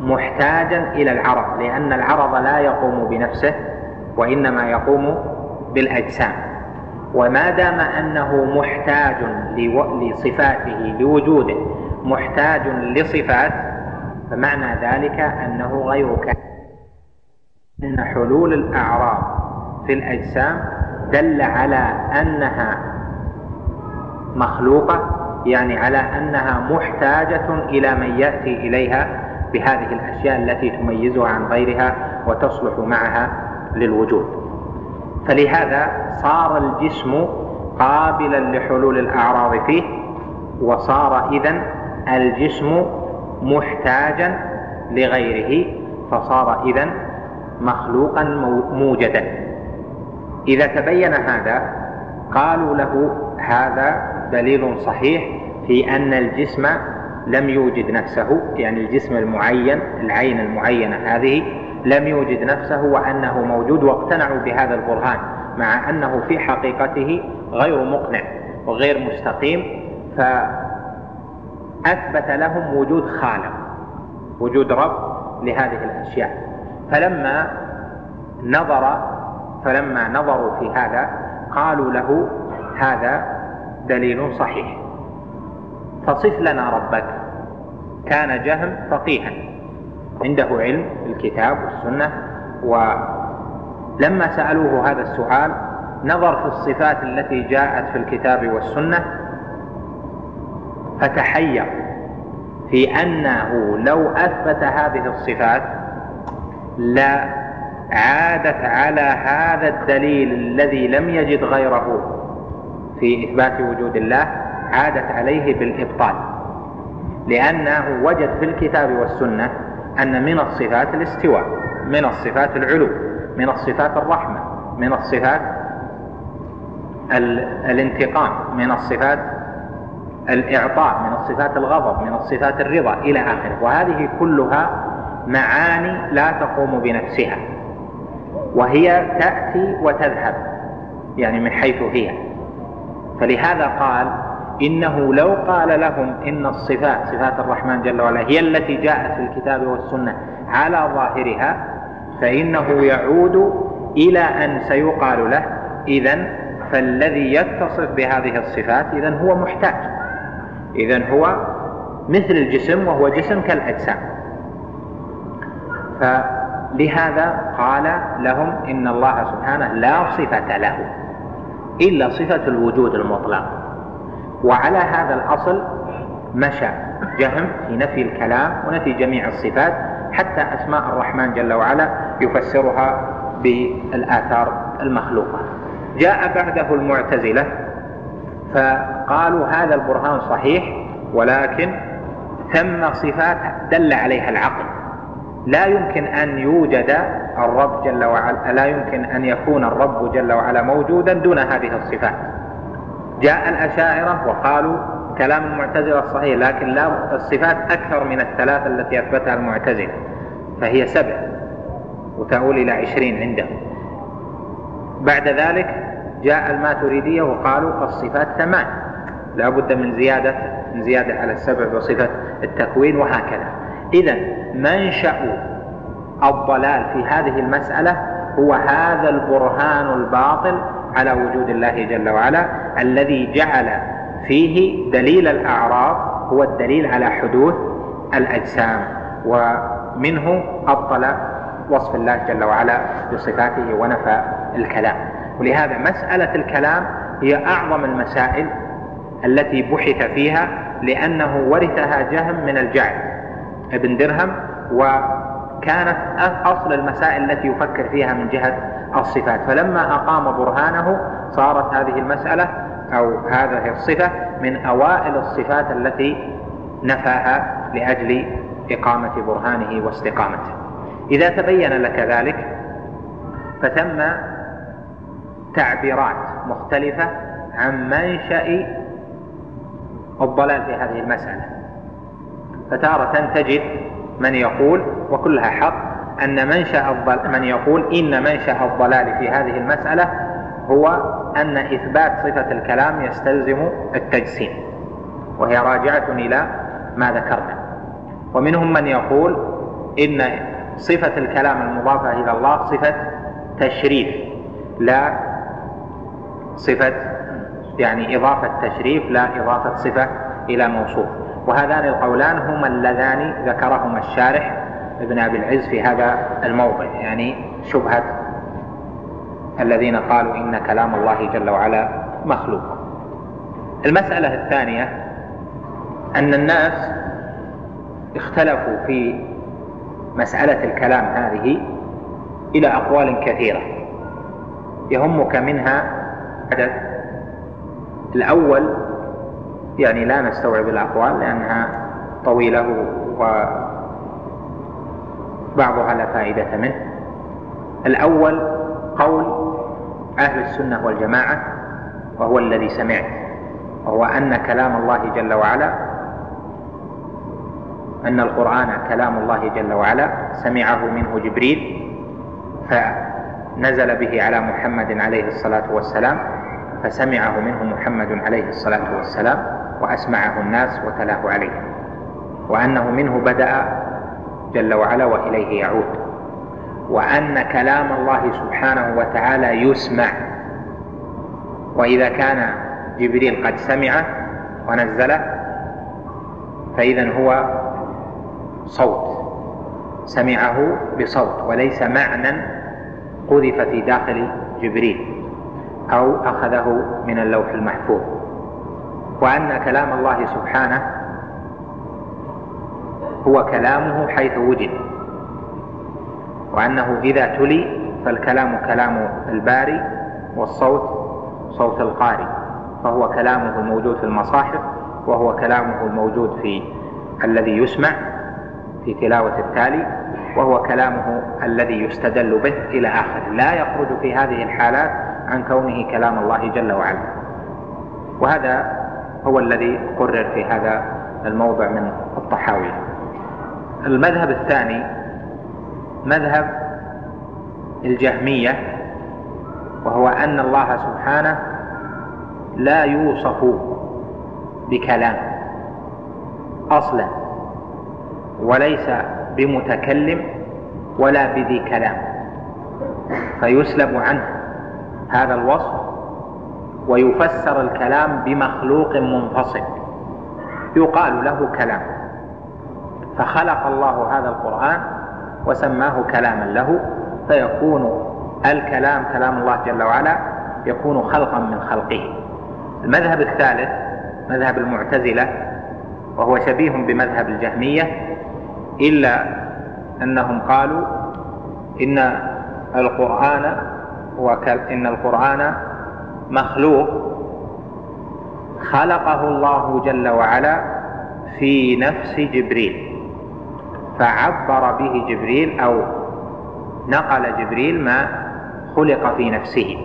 محتاجا إلى العرض لأن العرض لا يقوم بنفسه. وإنما يقوم بالأجسام. وما دام أنه محتاج لصفاته لوجوده محتاج لصفات فمعنى ذلك أنه غير كامل إن حلول الأعراض في الأجسام دل على أنها مخلوقة يعني على أنها محتاجة إلى من يأتي إليها بهذه الأشياء التي تميزها عن غيرها وتصلح معها للوجود. فلهذا صار الجسم قابلا لحلول الأعراض فيه وصار اذا الجسم محتاجا لغيره فصار اذا مخلوقا موجدا. إذا تبين هذا قالوا له هذا دليل صحيح في أن الجسم لم يوجد نفسه يعني الجسم المعين العين المعينة هذه لم يوجد نفسه وأنه موجود واقتنعوا بهذا البرهان مع أنه في حقيقته غير مقنع وغير مستقيم فأثبت لهم وجود خالق وجود رب لهذه الأشياء. فلما نظر فلما نظروا في هذا قالوا له هذا دليل صحيح. فصف لنا ربك كان جهم فقيها. عنده علم الكتاب والسنة ولما سألوه هذا السؤال نظر في الصفات التي جاءت في الكتاب والسنة فتحير في أنه لو أثبت هذه الصفات لا عادت على هذا الدليل الذي لم يجد غيره في إثبات وجود الله عادت عليه بالإبطال لأنه وجد في الكتاب والسنة أن من الصفات الاستواء من الصفات العلو من الصفات الرحمة من الصفات الانتقام من الصفات الإعطاء من الصفات الغضب من الصفات الرضا إلى آخره. وهذه كلها معاني لا تقوم بنفسها. وهي تأتي وتذهب يعني من حيث هي. فلهذا قال إنه لو قال لهم إن الصفات صفات الرحمن جل وعلا هي التي جاءت في الكتاب والسنة على ظاهرها فإنه يعود إلى أن سيقال له إذا فالذي يتصف بهذه الصفات إذا هو محتاج. إذا هو مثل الجسم وهو جسم كالأجسام. فلهذا قال لهم إن الله سبحانه لا صفة له إلا صفة الوجود المطلق. وعلى هذا الأصل مشى جهم في نفي الكلام ونفي جميع الصفات حتى أسماء الرحمن جل وعلا يفسرها بالآثار المخلوقة. جاء بعده المعتزلة فقالوا هذا البرهان صحيح ولكن ثم صفات دل عليها العقل. لا يمكن أن يوجد الرب جل وعلا لا يمكن أن يكون الرب جل وعلا موجودا دون هذه الصفات. جاء الأشاعرة وقالوا كلام المعتزلة صحيح لكن لا الصفات أكثر من الثلاثة التي أثبتها المعتزلة فهي سبع وتؤول إلى عشرين عندهم. بعد ذلك جاء الماتريدية وقالوا الصفات ثمان لا بد من زيادة من زيادة على السبع بصفة التكوين وهكذا. إذا منشأ الضلال في هذه المسألة هو هذا البرهان الباطل على وجود الله جل وعلا الذي جعل فيه دليل الأعراض هو الدليل على حدوث الأجسام ومنه أبطل وصف الله جل وعلا بصفاته ونفى الكلام. ولهذا مسألة الكلام هي أعظم المسائل التي بحث فيها لأنه ورثها جهم من الجعل ابن درهم وكانت أصل المسائل التي يفكر فيها من جهة الصفات. فلما أقام برهانه صارت هذه المسألة أو هذه الصفة من أوائل الصفات التي نفاها لأجل إقامة برهانه واستقامته. إذا تبين لك ذلك فثم تعبيرات مختلفة عن منشأ الضلال في هذه المسألة. فتارة تجد من يقول وكلها حق أن منشأ الضلال من يقول إن منشأ الضلال في هذه المسألة هو أن إثبات صفة الكلام يستلزم التجسيم وهي راجعة إلى ما ذكرنا. ومنهم من يقول إن صفة الكلام المضافة إلى الله صفة تشريف لا صفة يعني إضافة تشريف لا إضافة صفة إلى موصوف. وهذان القولان هما اللذان ذكرهما الشارح ابن أبي العز في هذا الموضع يعني شبهة الذين قالوا إن كلام الله جل وعلا مخلوق. المسألة الثانية أن الناس اختلفوا في مسألة الكلام هذه إلى أقوال كثيرة يهمك منها عدد. الأول يعني لا نستوعب الأقوال لأنها طويلة وبعضها لا فائدة منه. الأول قول أهل السنة والجماعة وهو الذي سمعت وهو أن كلام الله جل وعلا أن القرآن كلام الله جل وعلا سمعه منه جبريل فنزل به على محمد عليه الصلاة والسلام فسمعه منه محمد عليه الصلاة والسلام وأسمعه الناس وتلاه عليه. وأنه منه بدأ جل وعلا وإليه يعود. وأن كلام الله سبحانه وتعالى يسمع. وإذا كان جبريل قد سمعه ونزله فإذا هو صوت. سمعه بصوت وليس معنى قذف في داخل جبريل أو أخذه من اللوح المحفوظ. وأن كلام الله سبحانه هو كلامه حيث وجد. وأنه إذا تلي فالكلام كلام الباري والصوت صوت القارئ. فهو كلامه الموجود في المصاحف وهو كلامه الموجود في الذي يسمع في تلاوة التالي وهو كلامه الذي يستدل به إلى آخره. لا يخرج في هذه الحالات عن كونه كلام الله جل وعلا. وهذا هو الذي قرر في هذا الموضع من الطحاوية. المذهب الثاني مذهب الجهمية وهو أن الله سبحانه لا يوصف بكلام أصلا وليس بمتكلم ولا بذي كلام فيسلب عنه هذا الوصف ويفسر الكلام بمخلوق منفصل يقال له كلام. فخلق الله هذا القرآن وسماه كلاما له فيكون الكلام كلام الله جل وعلا يكون خلقا من خلقه. المذهب الثالث مذهب المعتزلة وهو شبيه بمذهب الجهمية إلا أنهم قالوا إن القرآن إن القرآن مخلوق خلقه الله جل وعلا في نفس جبريل. فعبر به جبريل أو نقل جبريل ما خلق في نفسه.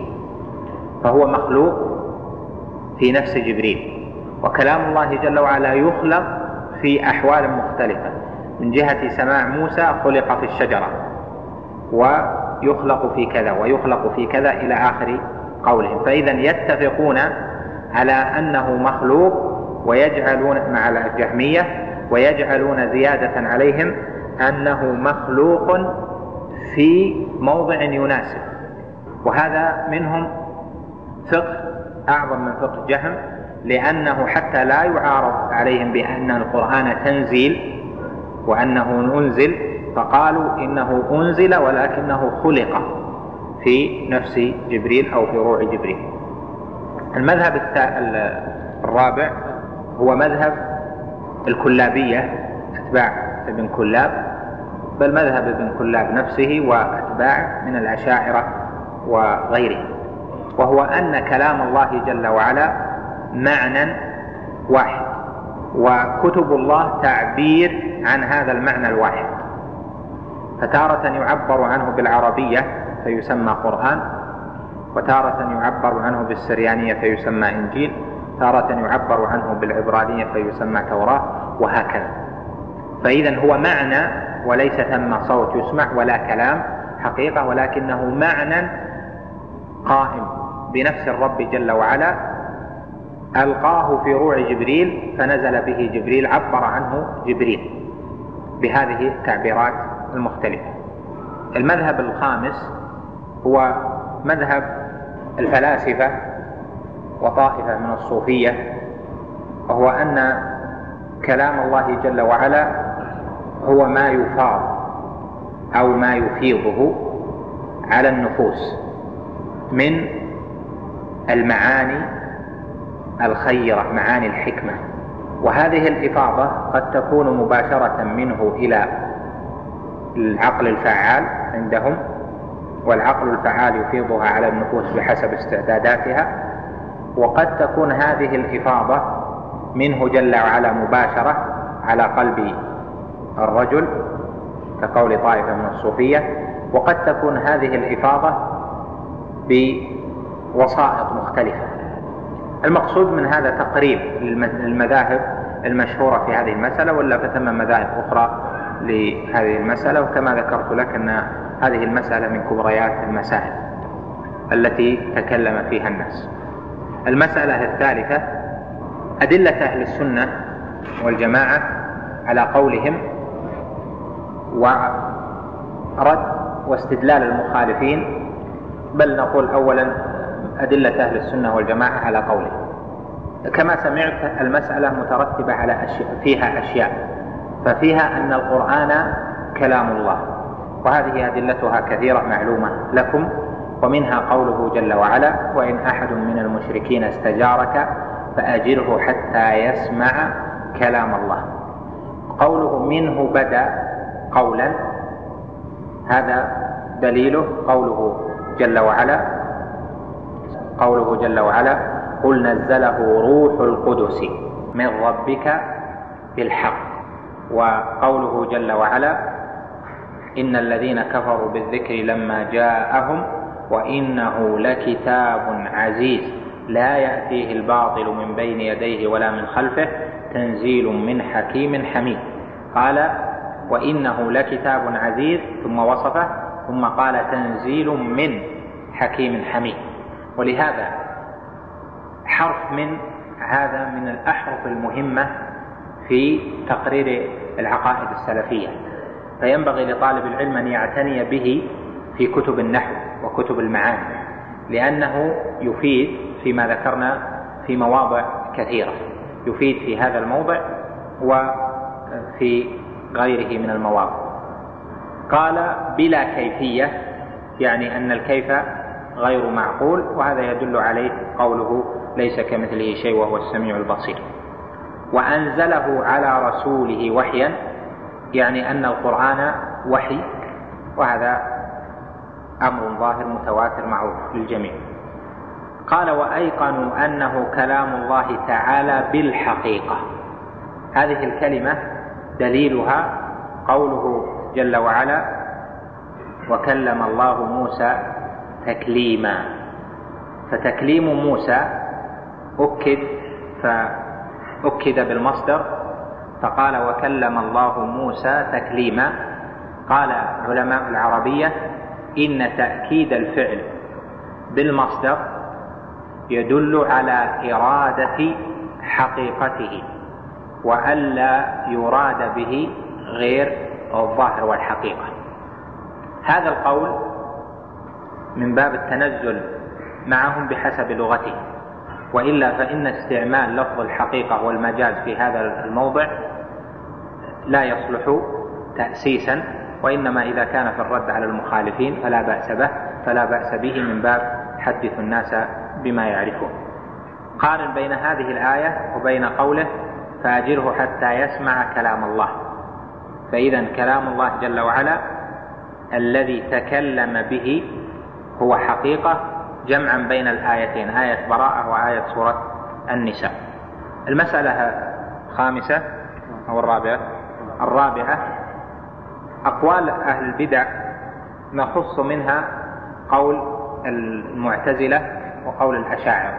فهو مخلوق في نفس جبريل. وكلام الله جل وعلا يخلق في أحوال مختلفة. من جهة سماع موسى خلق في الشجرة. ويخلق في كذا ويخلق في كذا إلى آخر قولهم. فإذا يتفقون على أنه مخلوق ويجعلون مع الجهمية ويجعلون زيادة عليهم أنه مخلوق في موضع يناسب. وهذا منهم فقه أعظم من فقه جهم لأنه حتى لا يعارض عليهم بأن القرآن تنزيل وأنه أنزل فقالوا إنه أنزل ولكنه خلق في نفس جبريل أو في روع جبريل. المذهب الرابع هو مذهب الكلابية أتباع ابن كلاب بل مذهب ابن كلاب نفسه وأتباعه من الأشاعرة وغيره. وهو أن كلام الله جل وعلا معنى واحد وكتب الله تعبير عن هذا المعنى الواحد. فتارة يعبر عنه بالعربية فيسمى قرآن وتارة يعبر عنه بالسريانية فيسمى إنجيل تارة يعبر عنه بالعبرانية فيسمى توراة وهكذا. فإذا هو معنى وليس ثم صوت يسمع ولا كلام حقيقة ولكنه معنى قائم بنفس الرب جل وعلا. ألقاه في روع جبريل فنزل به جبريل عبر عنه جبريل بهذه التعبيرات المختلفة. المذهب الخامس هو مذهب الفلاسفة وطائفة من الصوفية وهو أن كلام الله جل وعلا هو ما يفاض أو ما يفيضه على النفوس من المعاني الخيرة معاني الحكمة. وهذه الإفاضة قد تكون مباشرة منه إلى العقل الفعال عندهم والعقل الفعال يفيضها على النفوس بحسب استعداداتها. وقد تكون هذه الإفاضة منه جل وعلا مباشرة على قلب الرجل كقول طائفة من الصوفية وقد تكون هذه الإفاضة بوسائط مختلفة. المقصود من هذا تقريب للمذاهب المشهورة في هذه المسألة ولا فثم مذاهب أخرى لهذه المسألة؟ وكما ذكرت لك أن هذه المسألة من كبريات المسائل التي تكلم فيها الناس. المسألة الثالثة أدلة أهل السنة والجماعة على قولهم ورد واستدلال المخالفين بل نقول اولا أدلة أهل السنة والجماعة على قوله كما سمعت المسألة مترتبة على أشياء فيها أشياء ففيها أن القرآن كلام الله وهذه أدلتها كثيرة معلومة لكم. ومنها قوله جل وعلا وإن أحد من المشركين استجارك فأجره حتى يسمع كلام الله. قوله منه بدأ قولا. هذا دليله قوله جل وعلا. قوله جل وعلا قل نزله روح القدس من ربك بالحق. وقوله جل وعلا إن الذين كفروا بالذكر لما جاءهم وإنه لكتاب عزيز. لا يأتيه الباطل من بين يديه ولا من خلفه تنزيل من حكيم حميد. قال وإنه لكتاب عزيز ثم وصفه ثم قال تنزيل من حكيم حميد. ولهذا حرف من هذا من الأحرف المهمة في تقرير العقائد السلفية. فينبغي لطالب العلم أن يعتني به في كتب النحو وكتب المعاني لأنه يفيد فيما ذكرنا في مواضع كثيرة يفيد في هذا الموضع وفي غيره من المواضع. قال بلا كيفية يعني أن الكيف غير معقول وهذا يدل عليه قوله ليس كمثله شيء وهو السميع البصير. وأنزله على رسوله وحيا يعني أن القرآن وحي وهذا أمر ظاهر متواتر معروف للجميع. قال وأيقنوا أنه كلام الله تعالى بالحقيقة. هذه الكلمة دليلها قوله جل وعلا وكلم الله موسى تكليما. فتكليم موسى أكد فأكد بالمصدر فقال وكلم الله موسى تكليما. قال علماء العربية إن تأكيد الفعل بالمصدر يدل على إرادة حقيقته وألا يراد به غير الظاهر والحقيقة. هذا القول من باب التنزل معهم بحسب لغته وإلا فإن استعمال لفظ الحقيقة والمجاز في هذا الموضع لا يصلح تاسيسا وإنما إذا كان في الرد على المخالفين فلا بأس به فلا بأس به من باب حدث الناس بما يعرفون. قارن بين هذه الآية وبين قوله فأجره حتى يسمع كلام الله فإذا كلام الله جل وعلا الذي تكلم به هو حقيقة جمعا بين الآيتين آية براءة وآية سورة النساء. المسألة الخامسة أو الرابعة؟ الرابعة أقوال أهل البدع نخص منها قول المعتزلة وقول الأشاعرة.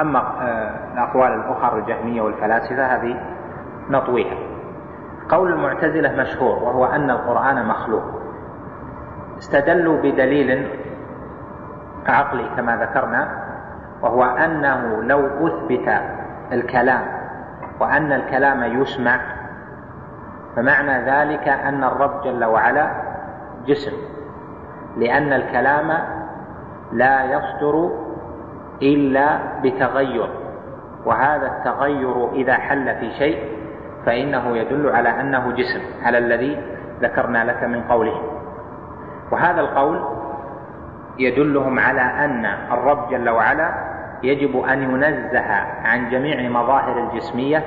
أما آه، الأقوال الأخرى الجهمية والفلاسفة هذه نطويها. قول المعتزلة مشهور وهو أن القرآن مخلوق. استدلوا بدليل عقلي كما ذكرنا وهو أنه لو أثبت الكلام وأن الكلام يسمع فمعنى ذلك أن الرب جل وعلا جسم لأن الكلام لا يصدر إلا بتغير وهذا التغير إذا حل في شيء فإنه يدل على أنه جسم على الذي ذكرنا لك من قوله. وهذا القول يدلهم على أن الرب جل وعلا يجب أن ينزه عن جميع مظاهر الجسمية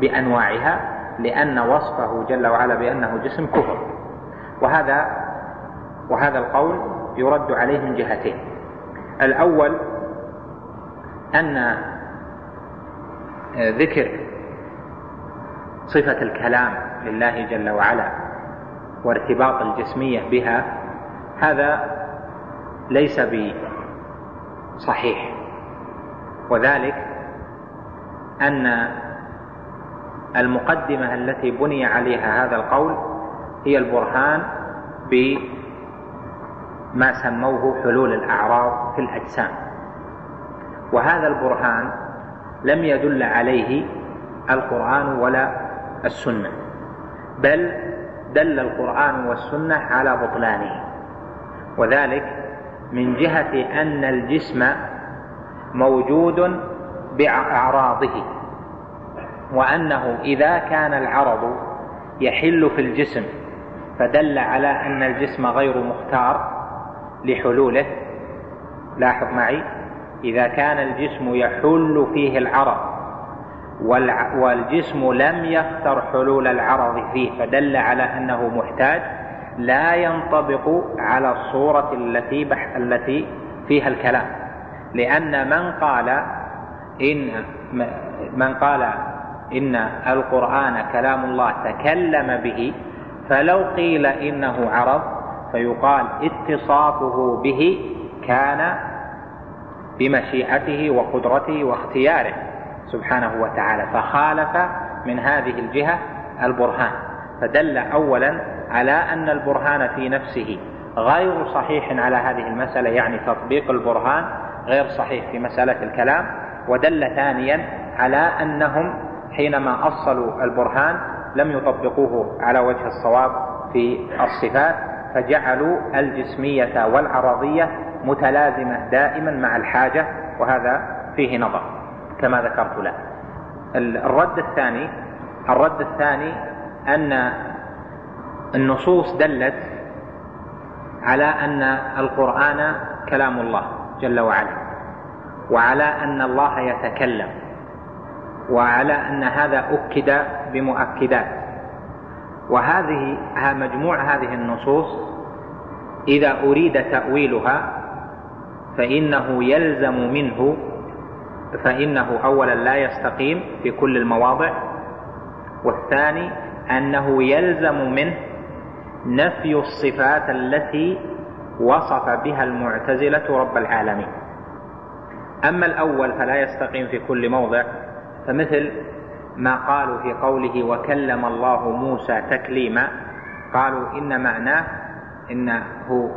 بأنواعها لأن وصفه جل وعلا بأنه جسم كفر. وهذا وهذا القول يرد عليه من جهتين. الأول أن ذكر صفة الكلام لله جل وعلا وارتباط الجسمية بها هذا ليس بصحيح. وذلك أن المقدمة التي بني عليها هذا القول هي البرهان بما سموه حلول الأعراض في الأجسام. وهذا البرهان لم يدل عليه القرآن ولا السنة بل دل القرآن والسنة على بطلانه. وذلك من جهة أن الجسم موجود بأعراضه. وأنه إذا كان العرض يحل في الجسم فدل على أن الجسم غير مختار لحلوله. لاحظ معي إذا كان الجسم يحل فيه العرض والجسم لم يختر حلول العرض فيه فدل على أنه محتاج لا ينطبق على الصورة التي التي فيها الكلام. لأن من قال إن من قال إن القرآن كلام الله تكلم به فلو قيل إنه عرض فيقال اتصافه به كان بمشيئته وقدرته واختياره سبحانه وتعالى فخالف من هذه الجهة البرهان. فدل أولا على أن البرهان في نفسه غير صحيح على هذه المسألة يعني تطبيق البرهان غير صحيح في مسألة الكلام. ودل ثانيا على أنهم حينما أصلوا البرهان لم يطبقوه على وجه الصواب في الصفات فجعلوا الجسمية والعرضية متلازمة دائما مع الحاجة وهذا فيه نظر كما ذكرت له الرد الثاني الرد الثاني أن النصوص دلت على أن القرآن كلام الله جل وعلا وعلى أن الله يتكلم. وعلى أن هذا أكد بمؤكدات. وهذه مجموع هذه النصوص إذا أريد تأويلها فإنه يلزم منه فإنه أولا لا يستقيم في كل المواضع والثاني أنه يلزم منه نفي الصفات التي وصف بها المعتزلة رب العالمين. أما الأول فلا يستقيم في كل موضع فمثل ما قالوا في قوله وكلم الله موسى تكليما قالوا إن معناه إنه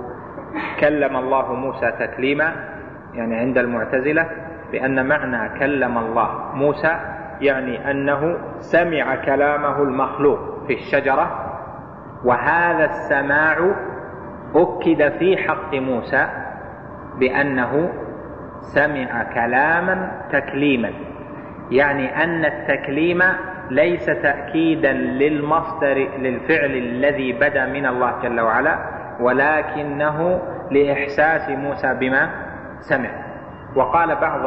كلم الله موسى تكليما يعني عند المعتزلة بأن معنى كلم الله موسى يعني أنه سمع كلامه المخلوق في الشجرة وهذا السماع أكد في حق موسى بأنه سمع كلاما تكليما. يعني أن التكليم ليس تأكيدا للمصدر للفعل الذي بدا من الله جل وعلا ولكنه لإحساس موسى بما سمع. وقال بعض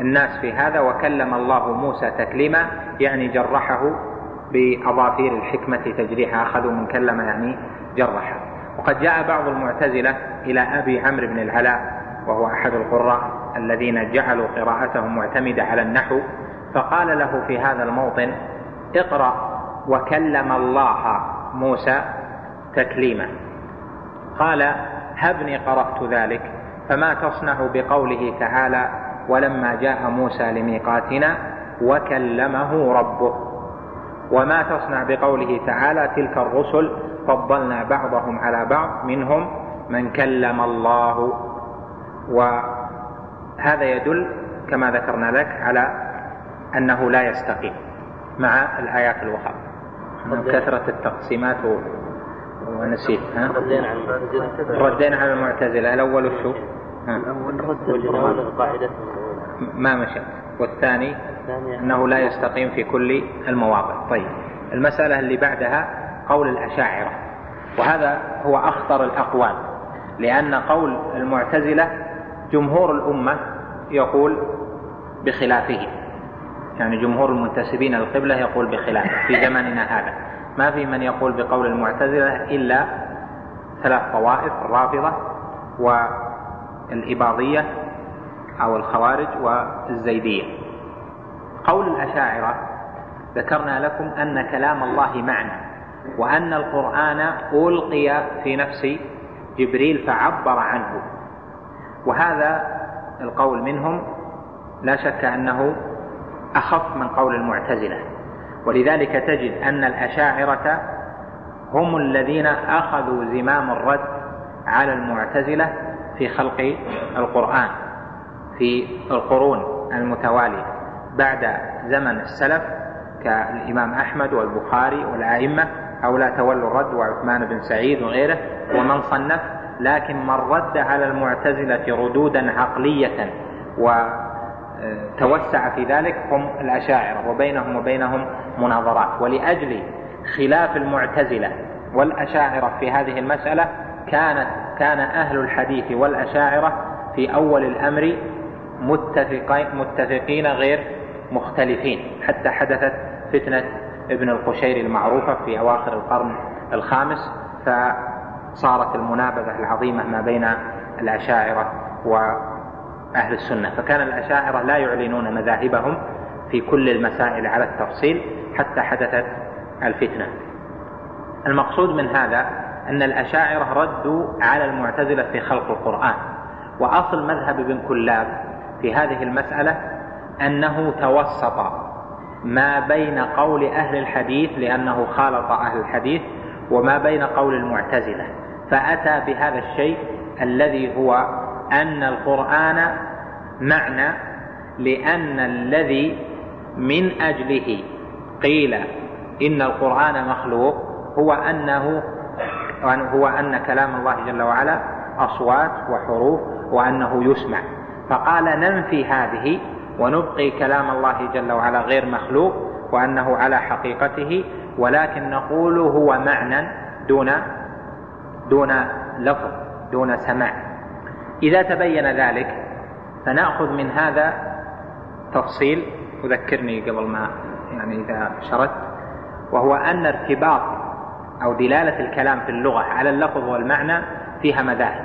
الناس في هذا وكلم الله موسى تكليما يعني جرحه بأظافير الحكمة تجريحها أخذوا من كلم يعني جرحه. وقد جاء بعض المعتزلة إلى أبي عمرو بن العلاء وهو أحد القراء الذين جعلوا قراءتهم معتمدة على النحو فقال له في هذا الموطن اقرأ وكلم الله موسى تكليما. قال هبني قرأت ذلك فما تصنع بقوله تعالى ولما جاء موسى لميقاتنا وكلمه ربه. وما تصنع بقوله تعالى تلك الرسل فضلنا بعضهم على بعض منهم من كلم الله وهذا يدل كما ذكرنا لك على أنه لا يستقيم مع الآيات الأخرى كثرة التقسيمات ونسيت ها؟ ردينا على المعتزلة. ردينا على المعتزلة الأول وشو؟ الأول رد قاعدة ما مشى. والثاني أنه لا يستقيم في كل المواضع. طيب المسألة اللي بعدها قول الأشاعرة وهذا هو أخطر الأقوال لأن قول المعتزلة جمهور الأمة يقول بخلافه. يعني جمهور المنتسبين للقبلة يقول بخلافه في زمننا هذا. ما في من يقول بقول المعتزلة إلا ثلاث طوائف الرافضة والإباضية أو الخوارج والزيدية. قول الأشاعرة ذكرنا لكم أن كلام الله معنى وأن القرآن ألقي في نفس جبريل فعبر عنه. وهذا القول منهم لا شك أنه أخف من قول المعتزلة. ولذلك تجد أن الأشاعرة هم الذين أخذوا زمام الرد على المعتزلة في خلق القرآن في القرون المتوالية. بعد زمن السلف كالإمام أحمد والبخاري والأئمة هؤلاء تولوا الرد وعثمان بن سعيد وغيره ومن صنف لكن من رد على المعتزلة ردودا عقلية وتوسع في ذلك هم الأشاعرة وبينهم وبينهم مناظرات. ولأجل خلاف المعتزلة والأشاعرة في هذه المسألة كانت كان أهل الحديث والأشاعرة في أول الأمر متفقين, غير مختلفين. حتى حدثت فتنة ابن القشير المعروفة في أواخر القرن الخامس فصارت المنابذة العظيمة ما بين الأشاعرة وأهل السنة. فكان الأشاعرة لا يعلنون مذاهبهم في كل المسائل على التفصيل حتى حدثت الفتنة. المقصود من هذا أن الأشاعرة ردوا على المعتزلة في خلق القرآن. وأصل مذهب ابن كلاب في هذه المسألة أنه توسط ما بين قول أهل الحديث لأنه خالط أهل الحديث وما بين قول المعتزلة. فأتى بهذا الشيء الذي هو أن القرآن معنى لأن الذي من أجله قيل إن القرآن مخلوق هو أنه هو أن كلام الله جل وعلا أصوات وحروف وأنه يسمع. فقال ننفي هذه ونبقي كلام الله جل وعلا غير مخلوق وأنه على حقيقته ولكن نقول هو معنى دون دون لفظ دون سماع. إذا تبين ذلك فنأخذ من هذا تفصيل وذكرني قبل ما يعني إذا شردت وهو أن ارتباط أو دلالة الكلام في اللغة على اللفظ والمعنى فيها مذاهب.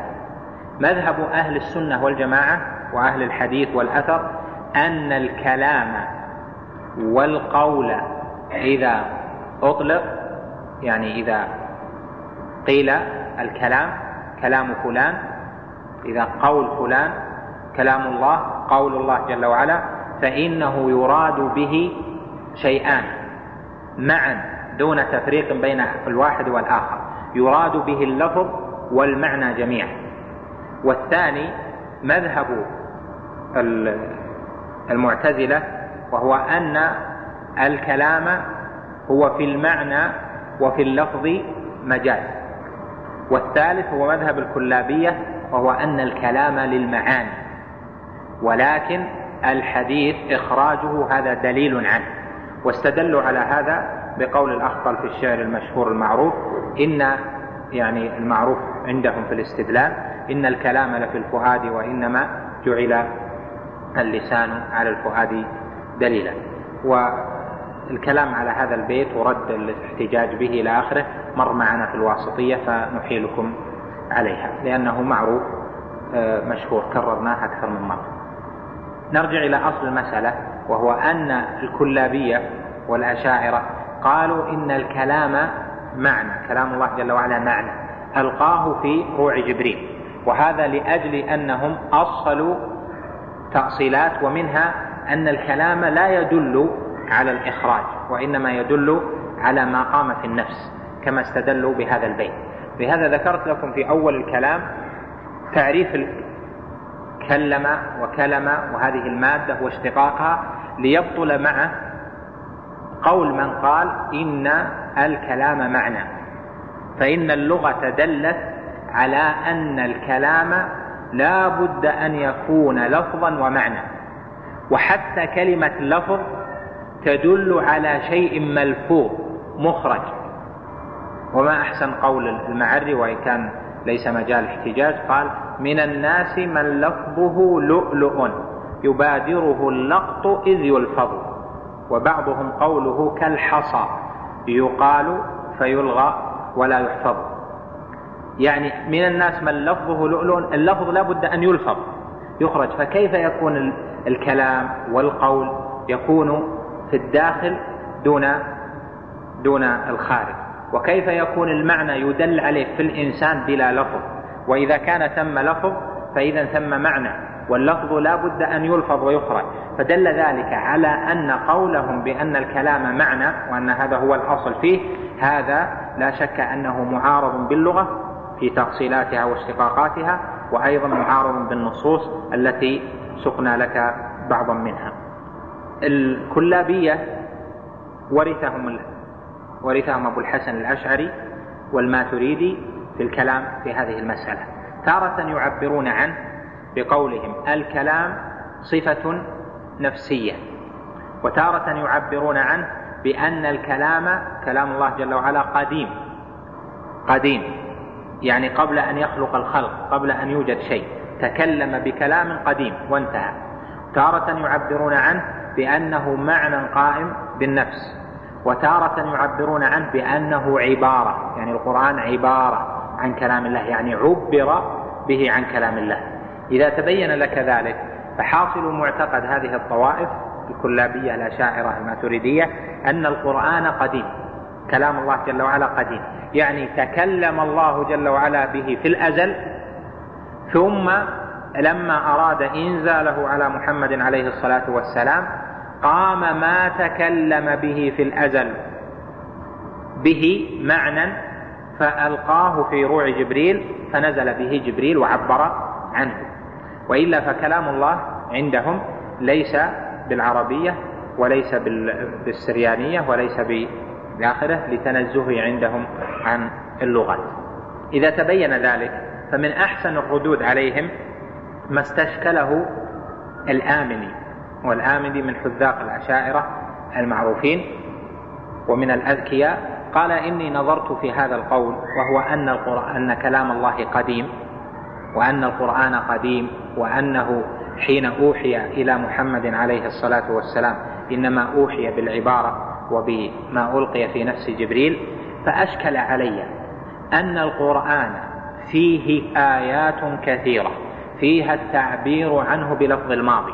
مذهب أهل السنة والجماعة وأهل الحديث والأثر أن الكلام والقول إذا أطلق يعني إذا قيل الكلام كلام فلان إذا قول فلان كلام الله قول الله جل وعلا فإنه يراد به شيئان معا دون تفريق بين الواحد والآخر يراد به اللفظ والمعنى جميعا. والثاني مذهب المعتزلة وهو أن الكلام هو في المعنى وفي اللفظ مجاز. والثالث هو مذهب الكلابية وهو أن الكلام للمعاني. ولكن الحديث إخراجه هذا دليل عنه. واستدلوا على هذا بقول الأخطل في الشعر المشهور المعروف إن يعني المعروف عندهم في الاستدلال إن الكلام لفي الفؤاد وإنما جعل اللسان على الفؤاد دليلا. والكلام على هذا البيت ورد الاحتجاج به إلى آخره مر معنا في الواسطية فنحيلكم عليها لأنه معروف آه، مشهور كررناه أكثر من مرة. نرجع إلى أصل المسألة وهو أن الكلابية والأشاعرة قالوا إن الكلام معنى كلام الله جل وعلا معنى ألقاه في روع جبريل وهذا لأجل أنهم أصلوا تأصيلات ومنها أن الكلام لا يدل على الإخراج وإنما يدل على ما قام في النفس كما استدلوا بهذا البيت. لهذا ذكرت لكم في أول الكلام تعريف كلم وكلم وهذه المادة واشتقاقها ليبطل معه قول من قال إن الكلام معنى. فإن اللغة دلت على أن الكلام لا بد أن يكون لفظا ومعنى. وحتى كلمة لفظ تدل على شيء ملفوظ مخرج. وما أحسن قول المعري وإن كان ليس مجال احتجاج قال من الناس من لفظه لؤلؤ يبادره اللقط إذ يلفظ. وبعضهم قوله كالحصى يقال فيلغى ولا يحفظ. يعني من الناس من لفظه لؤلؤ اللفظ لا بد أن يلفظ يخرج. فكيف يكون الكلام والقول يكون في الداخل دون دون الخارج. وكيف يكون المعنى يدل عليه في الإنسان بلا لفظ؟ وإذا كان ثم لفظ فإذا ثم معنى. واللفظ لا بد أن يلفظ ويخرج. فدل ذلك على أن قولهم بأن الكلام معنى وأن هذا هو الأصل فيه. هذا لا شك أنه معارض باللغة في تأصيلاتها واشتقاقاتها وأيضا معارض بالنصوص التي سقنا لك بعضا منها. الكلابية ورثهم ورثهم أبو الحسن الأشعري والماتريدي في الكلام في هذه المسألة. تارة يعبرون عنه بقولهم الكلام صفة نفسية. وتارة يعبرون عنه بأن الكلام كلام الله جل وعلا قديم. قديم. يعني قبل أن يخلق الخلق قبل أن يوجد شيء. تكلم بكلام قديم وانتهى. تارة يعبرون عنه بأنه معنى قائم بالنفس وتارة يعبرون عنه بأنه عبارة يعني القرآن عبارة عن كلام الله يعني عبر به عن كلام الله. إذا تبين لك ذلك فحاصل معتقد هذه الطوائف الكلابية الأشاعرة الماتريدية أن القرآن قديم كلام الله جل وعلا قديم. يعني تكلم الله جل وعلا به في الأزل ثم لما أراد إنزاله على محمد عليه الصلاة والسلام قام ما تكلم به في الأزل. به معنى فألقاه في روع جبريل فنزل به جبريل وعبر عنه. وإلا فكلام الله عندهم ليس بالعربية وليس بالسريانية وليس بآخره لتنزهه عندهم عن اللغات. إذا تبين ذلك فمن أحسن الردود عليهم ما استشكله الآمني. والآمدي من حذاق العشائرة المعروفين ومن الأذكياء. قال إني نظرت في هذا القول وهو أن القرآن أن كلام الله قديم وأن القرآن قديم وأنه حين أوحي إلى محمد عليه الصلاة والسلام إنما أوحي بالعبارة وبما ألقي في نفس جبريل فأشكل علي أن القرآن فيه آيات كثيرة فيها التعبير عنه بلفظ الماضي.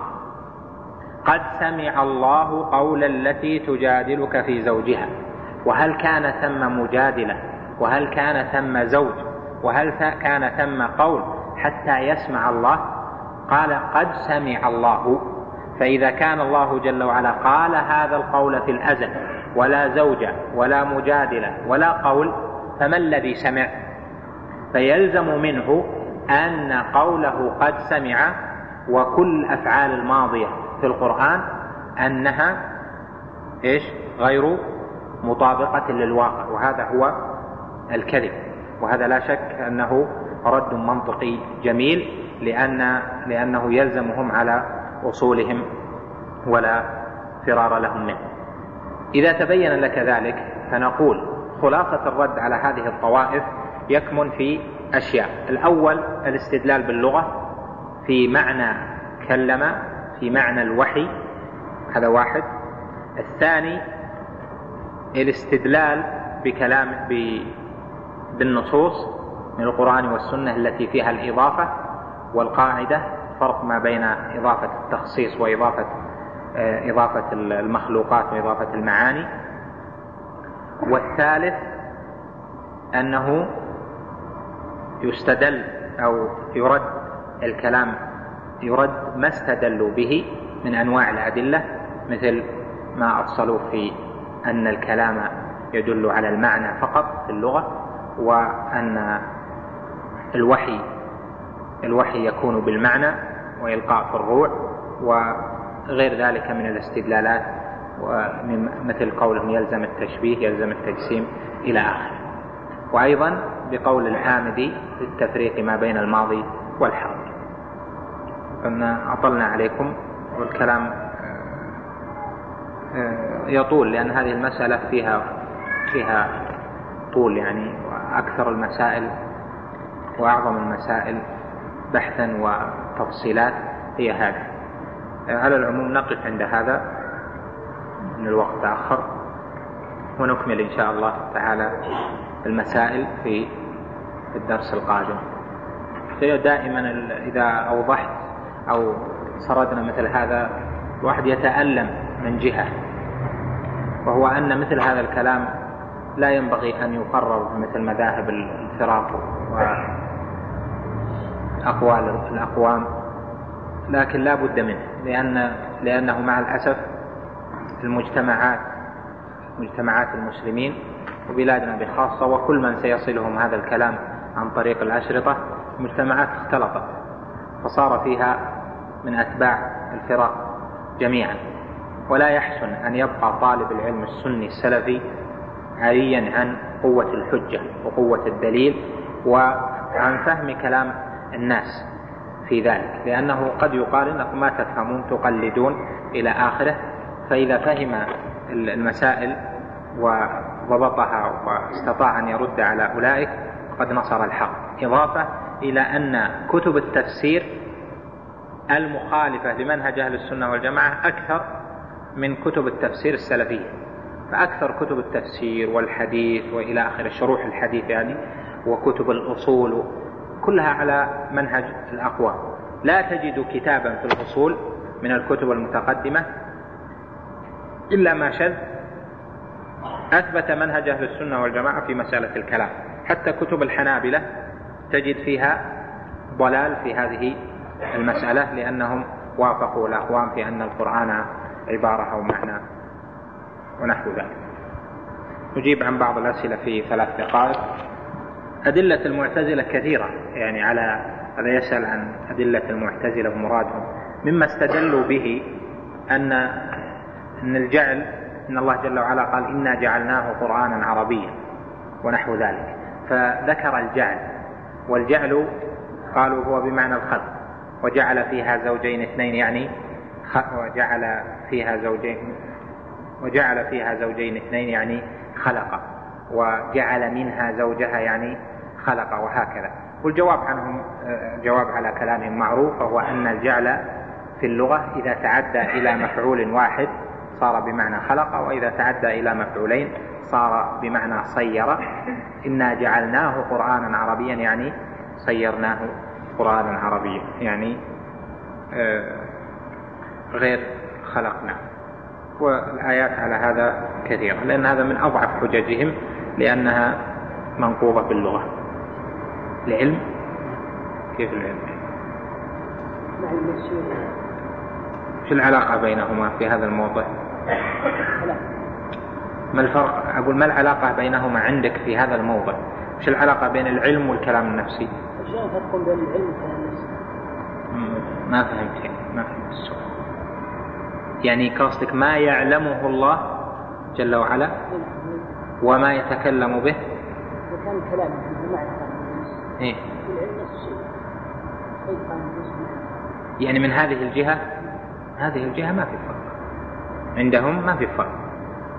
قد سمع الله قول التي تجادلك في زوجها. وهل كان ثم مجادلة؟ وهل كان ثم زوج؟ وهل كان ثم قول حتى يسمع الله؟ قال قد سمع الله. فإذا كان الله جل وعلا قال هذا القول في الأزل ولا زوجة ولا مجادلة ولا قول فما الذي سمع؟ فيلزم منه أن قوله قد سمع وكل الأفعال الماضية. في القرآن أنها إيش؟ غير مطابقة للواقع وهذا هو الكذب وهذا لا شك أنه رد منطقي جميل لأن لأنه يلزمهم على أصولهم ولا فرار لهم منه. إذا تبين لك ذلك فنقول خلاصة الرد على هذه الطوائف يكمن في أشياء. الأول الاستدلال باللغة في معنى كلم في معنى الوحي هذا واحد. الثاني الاستدلال بكلام بالنصوص من القرآن والسنة التي فيها الإضافة والقاعدة فرق ما بين إضافة التخصيص وإضافة آه، إضافة المخلوقات وإضافة المعاني. والثالث أنه يستدل أو يرد الكلام يرد ما استدلوا به من أنواع الأدلة مثل ما أفصلوا في أن الكلام يدل على المعنى فقط في اللغة وأن الوحي الوحي يكون بالمعنى وإلقاء في الروع وغير ذلك من الاستدلالات مثل قولهم يلزم التشبيه يلزم التجسيم إلى آخره. وأيضا بقول العامدي في التفريق ما بين الماضي والحاضر. قلنا أطلنا عليكم والكلام آه، يطول لأن هذه المسألة فيها فيها طول يعني وأكثر المسائل وأعظم المسائل بحثا وتفصيلات هي هذه. على العموم نقف عند هذا من الوقت تأخر ونكمل إن شاء الله تعالى المسائل في الدرس القادم. دائما إذا أوضحت أو سردنا مثل هذا الواحد يتألم من جهة وهو أن مثل هذا الكلام لا ينبغي أن يقرر مثل مذاهب الفراق وأقوال الأقوام لكن لا بد منه لأن لأنه مع الأسف المجتمعات مجتمعات المسلمين وبلادنا بخاصة وكل من سيصلهم هذا الكلام عن طريق الأشرطة مجتمعات اختلطت. فصار فيها من أتباع الفرق جميعا. ولا يحسن أن يبقى طالب العلم السني السلفي عاريا عن قوة الحجة وقوة الدليل وعن فهم كلام الناس في ذلك. لأنه قد يقال أنكم ما تفهمون تقلدون إلى آخره فإذا فهم المسائل وضبطها واستطاع أن يرد على أولئك فقد نصر الحق. إضافة إلى أن كتب التفسير المخالفة لمنهج أهل السنة والجماعة أكثر من كتب التفسير السلفية. فأكثر كتب التفسير والحديث وإلى آخر شروح الحديث يعني وكتب الأصول كلها على منهج الأقوام. لا تجد كتابا في الأصول من الكتب المتقدمة إلا ما شذ أثبت منهج أهل السنة والجماعة في مسألة الكلام. حتى كتب الحنابلة تجد فيها ضلال في هذه المسألة لأنهم وافقوا الأقوام في أن القرآن عبارة أو معنى ونحو ذلك. نجيب عن بعض الأسئلة في ثلاث دقائق. أدلة المعتزلة كثيرة يعني على هذا يسأل عن أدلة المعتزلة ومرادهم. مما استدلوا به أن أن الجعل أن الله جل وعلا قال إنا جعلناه قرآنا عربيا ونحو ذلك. فذكر الجعل. والجعل قالوا هو بمعنى الخلق وجعل فيها زوجين اثنين يعني وجعل فيها زوجين وجعل فيها زوجين اثنين يعني خلق وجعل منها زوجها يعني خلق وهكذا. والجواب عنهم جواب على كلامهم معروف وهو أن الجعل في اللغة إذا تعدى إلى مفعول واحد صار بمعنى خلق وإذا تعدى إلى مفعولين صار بمعنى صير. إنا جعلناه قرآنا عربيا يعني صيرناه قرآنا عربيا يعني آه، غير خلقنا. والآيات على هذا كثيرة لأن هذا من أضعف حججهم لأنها منقوضة باللغة. العلم؟ كيف العلم؟ شو العلاقة بينهما في هذا الموضوع؟ ما الفرق؟ أقول ما العلاقة بينهما عندك في هذا الموضع وش العلاقة بين العلم والكلام النفسي؟ شلون فرق بين العلم والكلام النفسي؟ ما فهمت يعني ما فهمت السؤال. يعني قصدك ما يعلمه الله جل وعلا؟ وما يتكلم به؟ وكان كلام بمعنى إيه؟ العلم نفس الشيء. يعني من هذه الجهة؟ هذه الجهة ما في فرق. عندهم ما في فرق.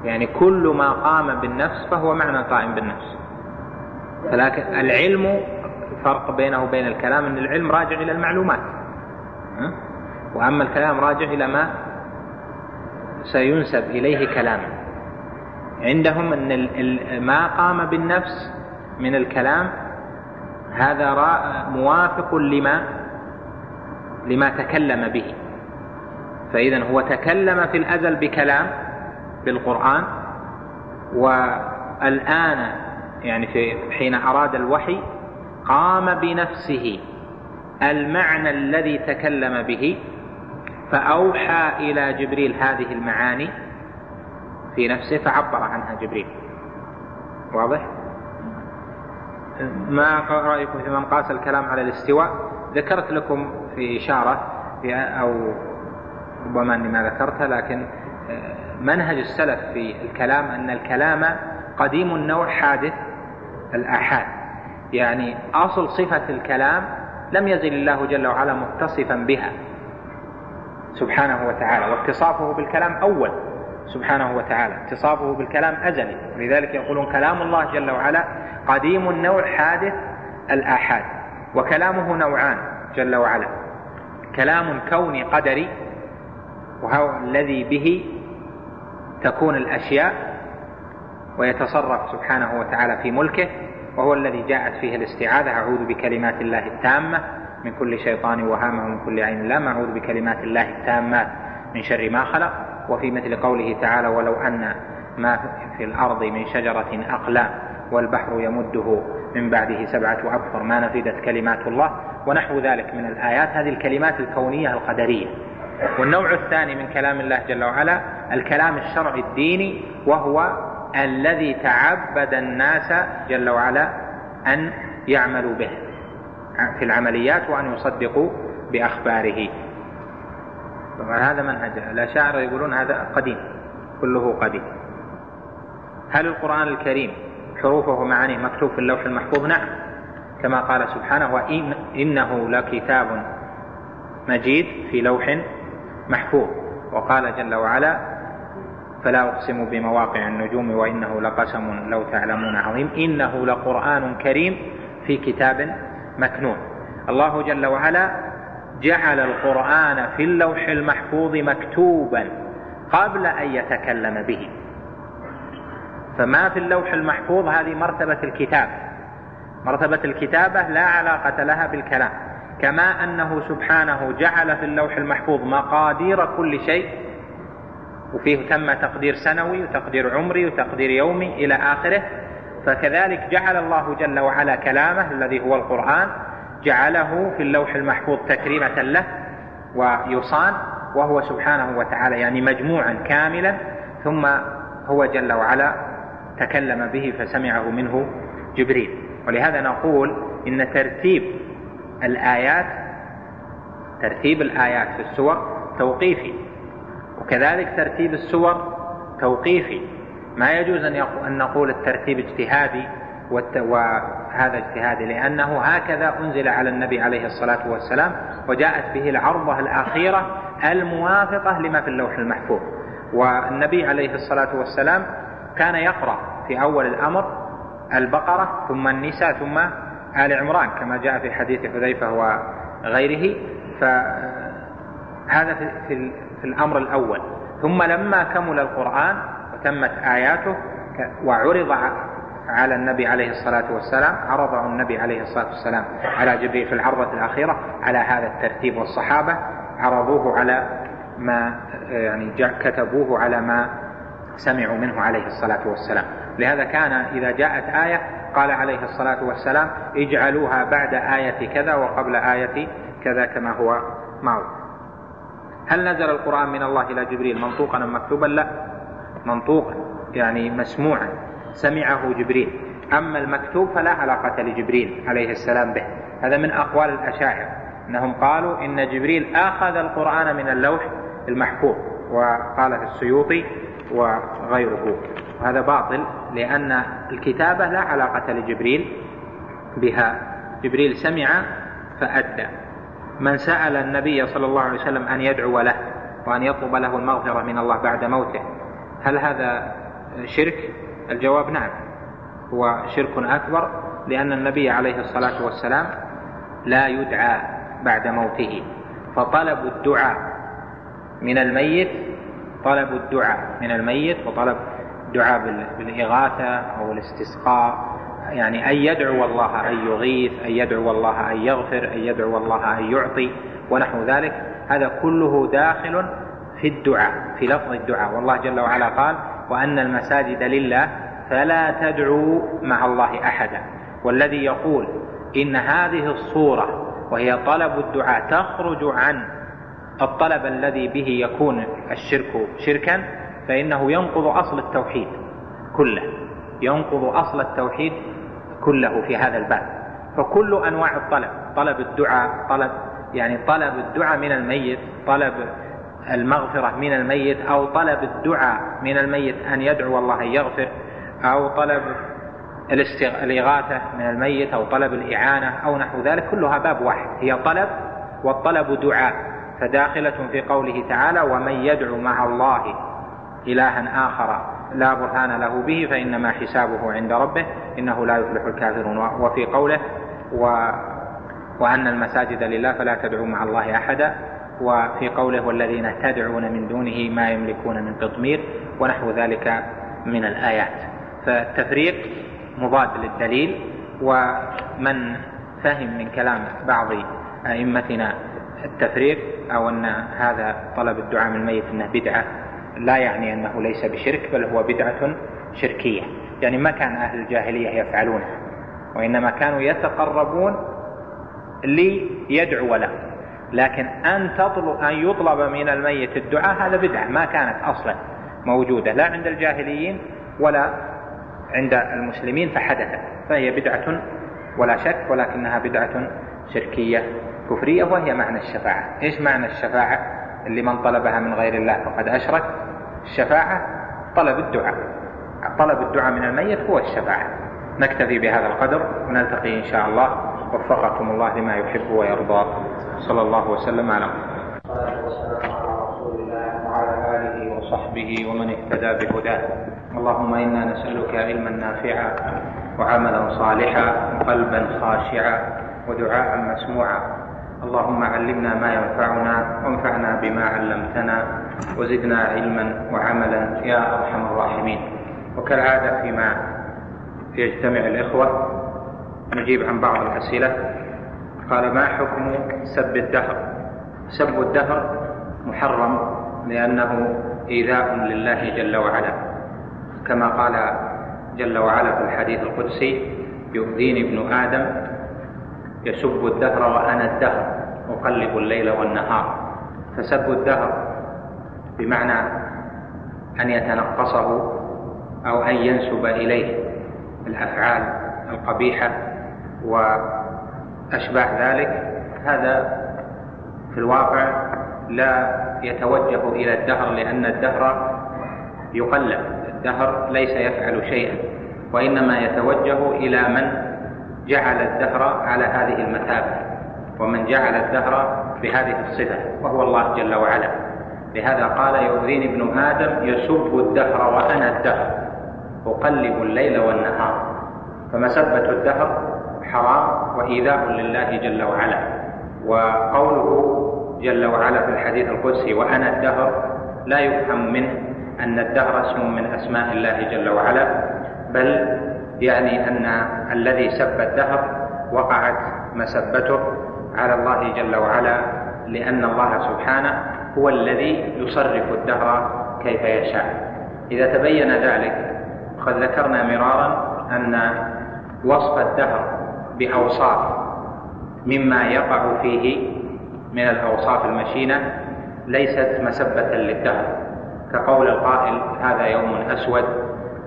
يعني كل ما قام بالنفس فهو معنى قائم بالنفس. فلكن العلم فرق بينه وبين الكلام إن العلم راجع إلى المعلومات. وأما الكلام راجع إلى ما سينسب إليه كلاما عندهم إن ما قام بالنفس من الكلام هذا موافق لما لما تكلم به. فإذا هو تكلم في الأزل بكلام بالقرآن والآن يعني في حين أراد الوحي قام بنفسه المعنى الذي تكلم به فأوحى إلى جبريل هذه المعاني في نفسه فعبر عنها جبريل واضح؟ ما رأيكم في من قاس الكلام على الاستواء ذكرت لكم في إشارة في أو ربما أني ما ذكرتها لكن آه، منهج السلف في الكلام أن الكلام قديم النوع حادث الآحاد. يعني أصل صفة الكلام لم يزل الله جل وعلا متصفا بها. سبحانه وتعالى. واتصافه بالكلام أول. سبحانه وتعالى. اتصافه بالكلام أزلي. ولذلك يقولون كلام الله جل وعلا قديم النوع حادث الآحاد. وكلامه نوعان جل وعلا. كلام كوني قدري وهو الذي به تكون الأشياء ويتصرف سبحانه وتعالى في ملكه وهو الذي جاءت فيه الاستعاذة. أعوذ بكلمات الله التامة من كل شيطان وهامة ومن كل عين لام أعوذ بكلمات الله التامات من شر ما خلق. وفي مثل قوله تعالى ولو أن ما في الأرض من شجرة أقلام والبحر يمده من بعده سبعة أبحر ما نفدت كلمات الله. ونحو ذلك من الآيات. هذه الكلمات الكونية القدرية. والنوع الثاني من كلام الله جل وعلا الكلام الشرعي الديني وهو الذي تعبد الناس جل وعلا أن يعملوا به في العمليات وأن يصدقوا بأخباره. طبعا هذا منهج الأشاعرة يقولون هذا قديم كله قديم. هل القرآن الكريم حروفه ومعانيه مكتوب في اللوح المحفوظ؟ نعم. كما قال سبحانه وإن إنه لكتاب مجيد في لوح محفوظ. وقال جل وعلا فلا أقسم بمواقع النجوم وإنه لقسم لو تعلمون عظيم. إنه لقرآن كريم في كتاب مكنون. الله جل وعلا جعل القرآن في اللوح المحفوظ مكتوبا قبل أن يتكلم به. فما في اللوح المحفوظ؟ هذه مرتبة الكتاب. مرتبة الكتابة لا علاقة لها بالكلام. كما أنه سبحانه جعل في اللوح المحفوظ مقادير كل شيء وفيه تم تقدير سنوي وتقدير عمري وتقدير يومي إلى آخره. فكذلك جعل الله جل وعلا كلامه الذي هو القرآن جعله في اللوح المحفوظ تكريمة له ويصان وهو سبحانه وتعالى يعني مجموعا كاملا. ثم هو جل وعلا تكلم به فسمعه منه جبريل. ولهذا نقول إن ترتيب الآيات ترتيب الآيات في السور توقيفي. وكذلك ترتيب السور توقيفي. ما يجوز أن نقول الترتيب اجتهادي وهذا اجتهادي لأنه هكذا أنزل على النبي عليه الصلاة والسلام وجاءت به العرضة الأخيرة الموافقة لما في اللوح المحفوظ. والنبي عليه الصلاة والسلام كان يقرأ في أول الأمر البقرة ثم النساء ثم آل عمران كما جاء في حديث حذيفة وغيره. فهذا في, في الأمر الأول. ثم لما كمل القرآن وتمت آياته وعرض على النبي عليه الصلاة والسلام عرضه النبي عليه الصلاة والسلام على جبريل في العرضة الأخيرة على هذا الترتيب والصحابة عرضوه على ما يعني كتبوه على ما سمعوا منه عليه الصلاة والسلام. لهذا كان إذا جاءت آية قال عليه الصلاة والسلام اجعلوها بعد آية كذا وقبل آية كذا كما هو معروف هل نزل القرآن من الله إلى جبريل منطوقا أم مكتوبا؟ لا. منطوقا يعني مسموعا سمعه جبريل. أما المكتوب فلا علاقة لجبريل عليه السلام به. هذا من أقوال الأشاعرة أنهم قالوا إن جبريل أخذ القرآن من اللوح المحفوظ وقال في السيوطي وغيره. هذا باطل لأن الكتابة لا علاقة لجبريل بها. جبريل سمع فأدى. من سأل النبي صلى الله عليه وسلم أن يدعو له وأن يطلب له المغفرة من الله بعد موته هل هذا شرك؟ الجواب نعم. هو شرك أكبر لأن النبي عليه الصلاة والسلام لا يدعى بعد موته. فطلب الدعاء من الميت طلب الدعاء من الميت وطلب الدعاء بالإغاثة أو الاستسقاء. يعني أن يدعو الله أن يغيث أن يدعو الله أن يغفر أن يدعو الله أن يعطي ونحو ذلك. هذا كله داخل في الدعاء في لفظ الدعاء. والله جل وعلا قال وأن المساجد لله فلا تدعوا مع الله أحدا. والذي يقول إن هذه الصورة وهي طلب الدعاء تخرج عن الطلب الذي به يكون الشرك شركا فإنه ينقض أصل التوحيد كله ينقض أصل التوحيد كله في هذا الباب. فكل أنواع الطلب طلب الدعاء طلب يعني طلب الدعاء من الميت طلب المغفرة من الميت أو طلب الدعاء من الميت أن يدعو الله أن يغفر أو طلب الإغاثة من الميت أو طلب الإعانة أو نحو ذلك. كلها باب واحد هي طلب والطلب دعاء. فداخلة في قوله تعالى ومن يدعو مع الله إلها آخر لا برهان له به فإنما حسابه عند ربه إنه لا يفلح الكافرون وفي قوله و وأن المساجد لله فلا تدعوا مع الله أحدا وفي قوله والذين تدعون من دونه ما يملكون من قطمير ونحو ذلك من الآيات فالتفريق مضاد للدليل ومن فهم من كلام بعض أئمتنا التفريق أو أن هذا طلب الدعاء من الميت أنه بدعة لا يعني أنه ليس بشرك بل هو بدعة شركية. يعني ما كان أهل الجاهلية يفعلونها وإنما كانوا يتقربون ليدعو له. لكن أن تطلب أن يطلب من الميت الدعاء هذا بدعة ما كانت أصلا موجودة لا عند الجاهليين ولا عند المسلمين فحدثت. فهي بدعة ولا شك ولكنها بدعة شركية. كفرية وهي معنى الشفاعة. إيش معنى الشفاعة؟ اللي من طلبها من غير الله فقد أشرك. الشفاعة طلب الدعاء. طلب الدعاء من الميت هو الشفاعة. نكتفي بهذا القدر ونلتقي إن شاء الله. وفقكم الله لما يحب ويرضى. صلى الله وسلم على محمد. وصحبه ومن اهتدى بهداه. اللهم إنا نسألك علما نافعا وعملا صالحا وقلبا خاشعا ودعاء مسموعا. اللهم علمنا ما ينفعنا وانفعنا بما علمتنا وزدنا علما وعملا يا أرحم الراحمين. وكالعادة فيما يجتمع الإخوة نجيب عن بعض الأسئلة. قال ما حكم سب الدهر؟ سب الدهر محرم لأنه إيذاء لله جل وعلا. كما قال جل وعلا في الحديث القدسي يؤذيني ابن آدم يسب الدهر وأنا الدهر أقلب الليل والنهار. فسب الدهر بمعنى أن يتنقصه أو أن ينسب إليه الأفعال القبيحة وأشباه ذلك. هذا في الواقع لا يتوجه إلى الدهر لأن الدهر يقلب. الدهر ليس يفعل شيئا وإنما يتوجه إلى من جعل الدهر على هذه المثابة ومن جعل الدهر بهذه الصفة وهو الله جل وعلا. لهذا قال يؤذيني ابن آدم يسب الدهر وأنا الدهر أقلب الليل والنهار. فمسبه الدهر؟ حرام وإيذاء لله جل وعلا. وقوله جل وعلا في الحديث القدسي وأنا الدهر لا يفهم منه أن الدهر اسم من أسماء الله جل وعلا بل يعني أن الذي سب الدهر وقعت مسبته على الله جل وعلا لأن الله سبحانه هو الذي يصرف الدهر كيف يشاء. إذا تبين ذلك قد ذكرنا مرارا أن وصف الدهر بأوصاف مما يقع فيه من الأوصاف المشينة ليست مسبة للدهر. كقول القائل هذا يوم أسود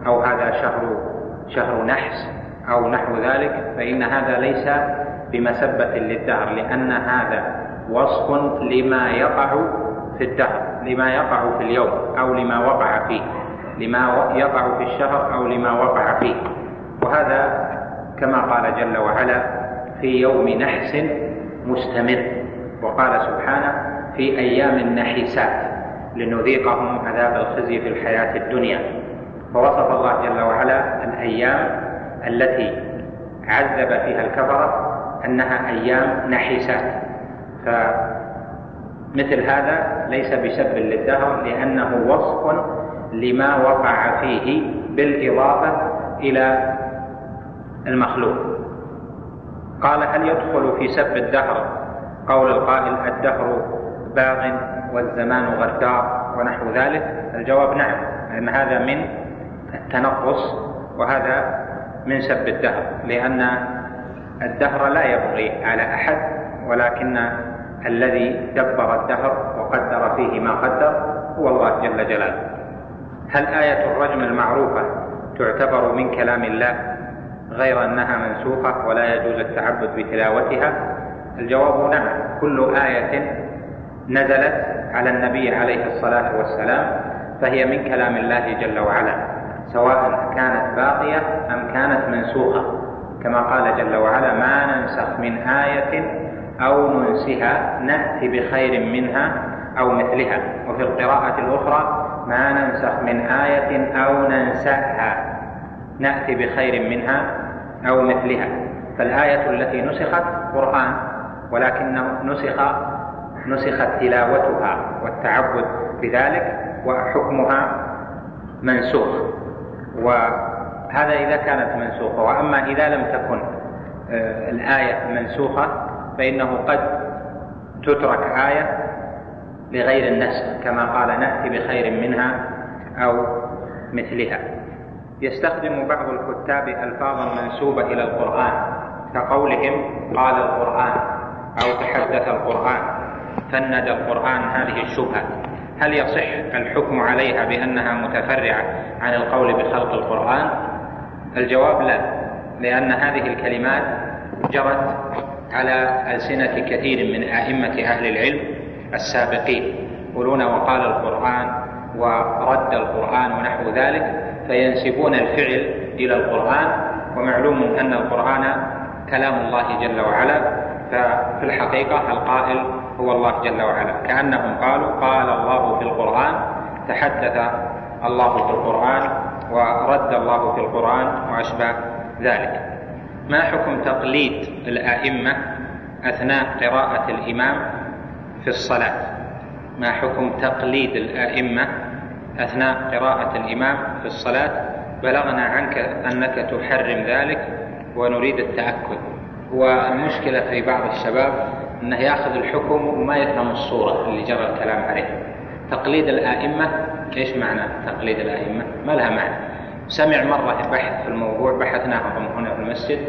أو هذا شهر شهر نحس أو نحو ذلك فإن هذا ليس بمسبه للدهر لأن هذا وصف لما يقع في الدهر لما يقع في اليوم أو لما وقع فيه لما يقع في الشهر أو لما وقع فيه. وهذا كما قال جل وعلا في يوم نحس مستمر وقال سبحانه في أيام نحسات لنذيقهم عذاب الخزي في الحياة الدنيا. فوصف الله جل وعلا الأيام التي عذب فيها الكفرة أنها أيام نحسات فمثل هذا ليس بسب للدهر لأنه وصف لما وقع فيه بالإضافة إلى المخلوق. قال هل يدخل في سب الدهر؟ قول القائل الدهر باغ والزمان غدار ونحو ذلك. الجواب نعم لأن هذا من التنقص وهذا من سب الدهر لأن الدهر لا يبغي على أحد ولكن الذي دبر الدهر وقدر فيه ما قدر هو الله جل جلاله. هل آية الرجم المعروفة تعتبر من كلام الله غير أنها منسوخة ولا يجوز التعبد بتلاوتها؟ الجواب نعم كل آية نزلت على النبي عليه الصلاة والسلام فهي من كلام الله جل وعلا. سواء كانت باقية أم كانت منسوخة. كما قال جل وعلا ما ننسخ من آية أو ننسها نأتي بخير منها أو مثلها. وفي القراءة الأخرى ما ننسخ من آية أو ننسأها نأتي بخير منها أو مثلها. فالآية التي نسخت قرآن ولكن نسخ نسخت تلاوتها والتعبد بذلك وحكمها منسوخ. وهذا إذا كانت منسوخة. وأما إذا لم تكن آه، الآية منسوخة فإنه قد تترك آية لغير النسخ كما قال نأتي بخير منها أو مثلها. يستخدم بعض الكتاب ألفاظا منسوبة إلى القرآن كقولهم قال القرآن أو تحدث القرآن فند القرآن هذه الشبهة. هل يصح الحكم عليها بأنها متفرعة عن القول بخلق القرآن؟ الجواب لا لأن هذه الكلمات جرت على ألسنة كثير من أئمة أهل العلم السابقين يقولون وقال القرآن ورد القرآن ونحو ذلك فينسبون الفعل إلى القرآن ومعلوم أن القرآن كلام الله جل وعلا ففي الحقيقة القائل هو الله جل وعلا. كأنهم قالوا قال الله في القرآن تحدث الله في القرآن ورد الله في القرآن وأشباه ذلك. ما حكم تقليد الأئمة أثناء قراءة الإمام في الصلاة؟ ما حكم تقليد الأئمة أثناء قراءة الإمام في الصلاة؟ بلغنا عنك أنك تحرم ذلك ونريد التأكد. والمشكلة في بعض الشباب أنه يأخذ الحكم وما يفهم الصورة اللي جرى الكلام عليه. تقليد الآئمة إيش معنى تقليد الآئمة؟ ما لها معنى. سمع مرة بحث في الموضوع بحثناه هنا في المسجد